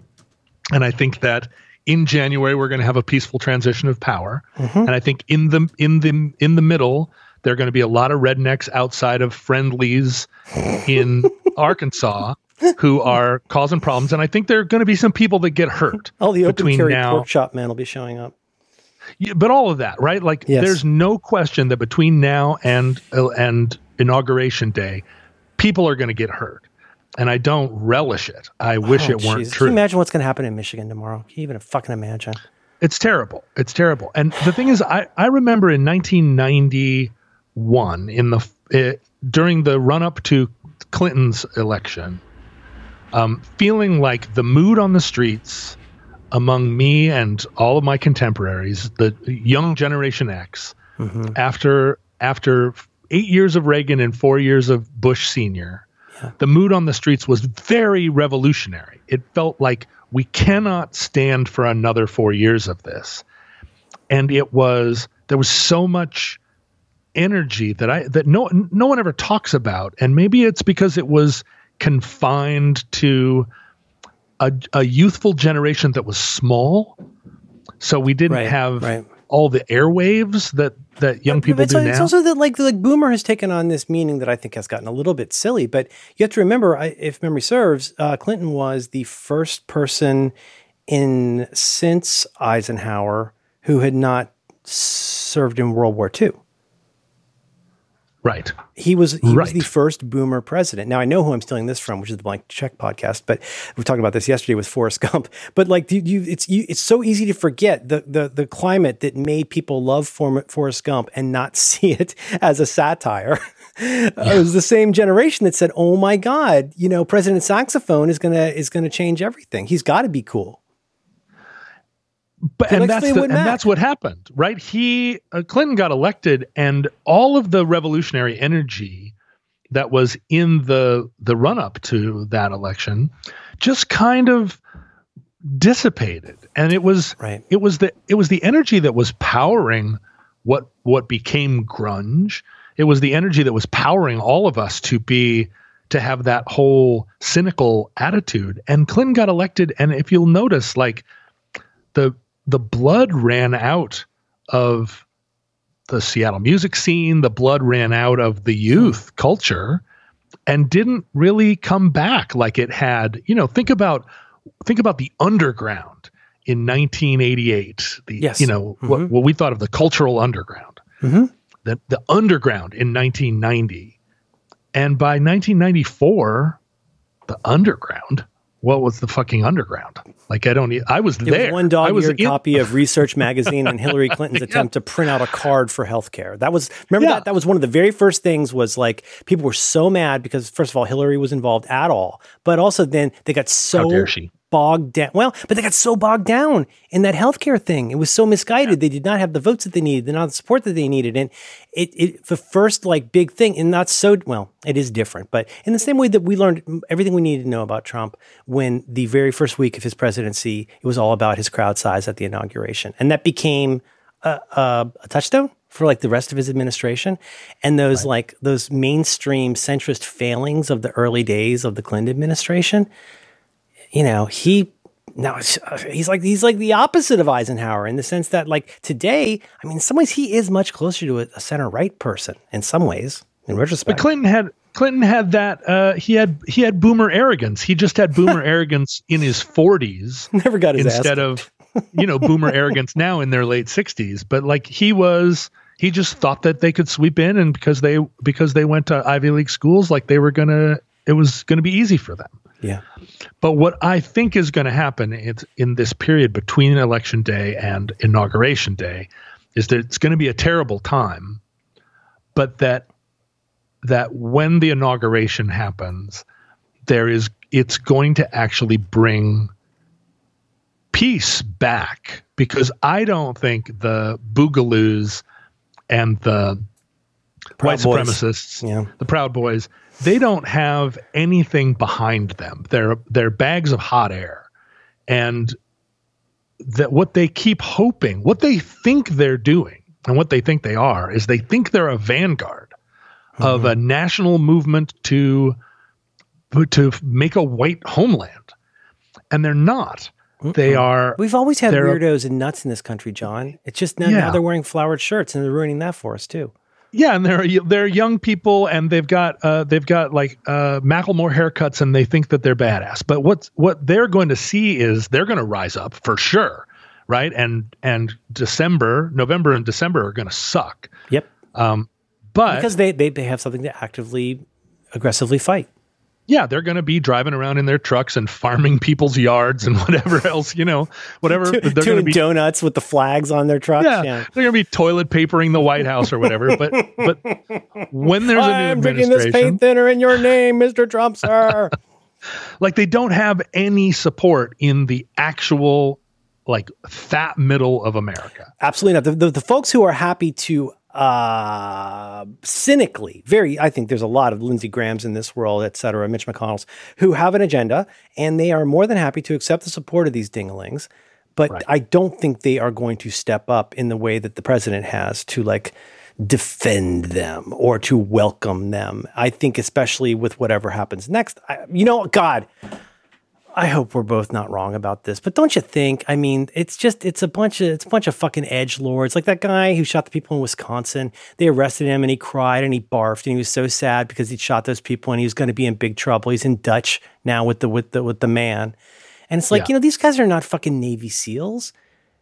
and I think that in January we're going to have a peaceful transition of power, mm-hmm. and I think in the in the in the middle there are going to be a lot of rednecks outside of friendlies in Arkansas who are causing problems, and I think there are going to be some people that get hurt. All the open carry now, pork chop man will be showing up. Yeah, but all of that, right? Like, yes. there's no question that between now and uh, and inauguration day, people are going to get hurt, and I don't relish it. I wish oh, it weren't true. Can you imagine what's going to happen in Michigan tomorrow? Can you even fucking imagine? It's terrible. It's terrible. And the thing is, I I remember in 1991 in the uh, during the run up to Clinton's election um, feeling like the mood on the streets among me and all of my contemporaries, the young Generation X, mm-hmm. after after eight years of Reagan and four years of Bush Senior, yeah. the mood on the streets was very revolutionary. It felt like we cannot stand for another four years of this, and it was there was so much energy that I that no no one ever talks about, and maybe it's because it was confined to a, a youthful generation that was small. So we didn't right, have right. all the airwaves that that young people it's, do it's now. It's also that like like boomer has taken on this meaning that I think has gotten a little bit silly. But you have to remember, I, if memory serves, uh, Clinton was the first person in since Eisenhower who had not served in World War II. Right. He was he right. was the first boomer president. Now I know who I'm stealing this from, which is the Blank Check podcast. But we talked about this yesterday with Forrest Gump. But like you, you it's you, it's so easy to forget the the the climate that made people love Forrest Gump and not see it as a satire. Yeah. it was the same generation that said, "Oh my God, you know, President Saxophone is gonna is gonna change everything. He's got to be cool." But and that's the, and that's what happened, right? He uh, Clinton got elected, and all of the revolutionary energy that was in the the run up to that election just kind of dissipated, and it was right. it was the it was the energy that was powering what what became grunge. It was the energy that was powering all of us to be to have that whole cynical attitude. And Clinton got elected, and if you'll notice, like the the blood ran out of the Seattle music scene, the blood ran out of the youth culture and didn't really come back like it had. You know, think about think about the underground in 1988. The yes. you know mm-hmm. what, what we thought of the cultural underground. Mm-hmm. The the underground in 1990, and by 1994, the underground what was the fucking underground? Like I don't. I was it there. Was one dog-eared copy of Research Magazine and Hillary Clinton's yeah. attempt to print out a card for healthcare. That was remember yeah. that that was one of the very first things. Was like people were so mad because first of all Hillary was involved at all, but also then they got so bogged down. Well, but they got so bogged down in that healthcare thing. It was so misguided. They did not have the votes that they needed, not the support that they needed. And it, it the first like big thing, and not so well, it is different, but in the same way that we learned everything we needed to know about Trump when the very first week of his presidency, it was all about his crowd size at the inauguration. And that became a, a, a touchstone for like the rest of his administration and those right. like those mainstream centrist failings of the early days of the Clinton administration you know, he now he's like he's like the opposite of Eisenhower in the sense that like today, I mean, in some ways he is much closer to a, a center right person in some ways. In retrospect, but Clinton had Clinton had that uh, he had he had boomer arrogance. He just had boomer arrogance in his forties. Never got his instead of you know boomer arrogance now in their late sixties. But like he was he just thought that they could sweep in and because they because they went to Ivy League schools like they were gonna it was gonna be easy for them. Yeah. But what I think is going to happen is in this period between election day and inauguration day is that it's going to be a terrible time, but that that when the inauguration happens, there is it's going to actually bring peace back because I don't think the boogaloos and the Proud white boys. supremacists, yeah. the Proud Boys, they don't have anything behind them. They're they're bags of hot air, and that what they keep hoping, what they think they're doing, and what they think they are, is they think they're a vanguard mm-hmm. of a national movement to to make a white homeland, and they're not. Mm-mm. They are. We've always had weirdos and nuts in this country, John. It's just now, yeah. now they're wearing flowered shirts and they're ruining that for us too. Yeah, and they're they're young people, and they've got uh, they've got like uh, Macklemore haircuts, and they think that they're badass. But what what they're going to see is they're going to rise up for sure, right? And and December, November, and December are going to suck. Yep. Um, but because they, they they have something to actively, aggressively fight yeah, they're going to be driving around in their trucks and farming people's yards and whatever else, you know, whatever. they're going to be donuts with the flags on their trucks. Yeah, yeah. they're going to be toilet papering the White House or whatever. but but when there's a new I'm drinking this paint thinner in your name, Mr. Trump, sir. like they don't have any support in the actual like fat middle of America. Absolutely not. The, the, the folks who are happy to uh, cynically, very, I think there's a lot of Lindsey Grahams in this world, et cetera, Mitch McConnell's, who have an agenda and they are more than happy to accept the support of these dinglings. But right. I don't think they are going to step up in the way that the president has to like defend them or to welcome them. I think, especially with whatever happens next, I, you know, God, I hope we're both not wrong about this, but don't you think? I mean, it's just it's a bunch of it's a bunch of fucking edge lords, like that guy who shot the people in Wisconsin. They arrested him and he cried and he barfed and he was so sad because he shot those people and he was going to be in big trouble. He's in Dutch now with the with the with the man, and it's like yeah. you know these guys are not fucking Navy SEALs.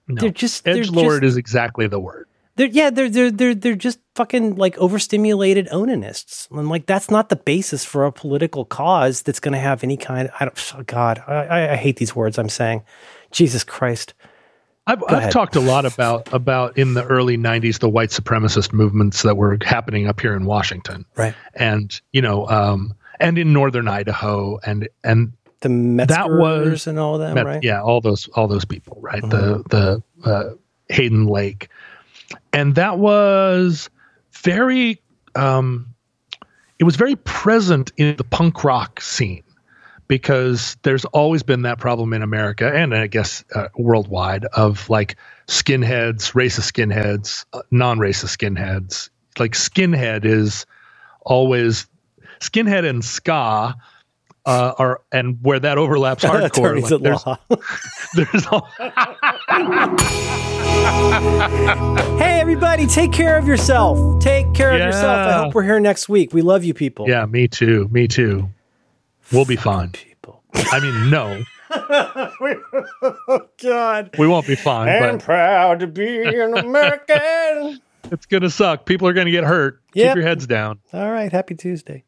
No. They're just edge lord is exactly the word. They're yeah, they're they're they're they're just fucking like overstimulated onanists. And like that's not the basis for a political cause that's going to have any kind. Of, I don't. Oh God, I, I hate these words I'm saying. Jesus Christ. I've, I've talked a lot about about in the early '90s the white supremacist movements that were happening up here in Washington, right? And you know, um, and in northern Idaho, and and the Metzgers that was and all them, Met, right? Yeah, all those all those people, right? Mm-hmm. The the uh, Hayden Lake, and that was very um, it was very present in the punk rock scene because there's always been that problem in America and I guess uh, worldwide of like skinheads, racist skinheads, uh, non-racist skinheads. Like skinhead is always skinhead and ska uh, are and where that overlaps hardcore. like there's, there's all hey, everybody, take care of yourself. Take care yeah. of yourself. I hope we're here next week. We love you people. Yeah, me too. Me too. We'll be fine. People. I mean, no. oh, God. We won't be fine. I'm but proud to be an American. it's going to suck. People are going to get hurt. Yep. Keep your heads down. All right. Happy Tuesday.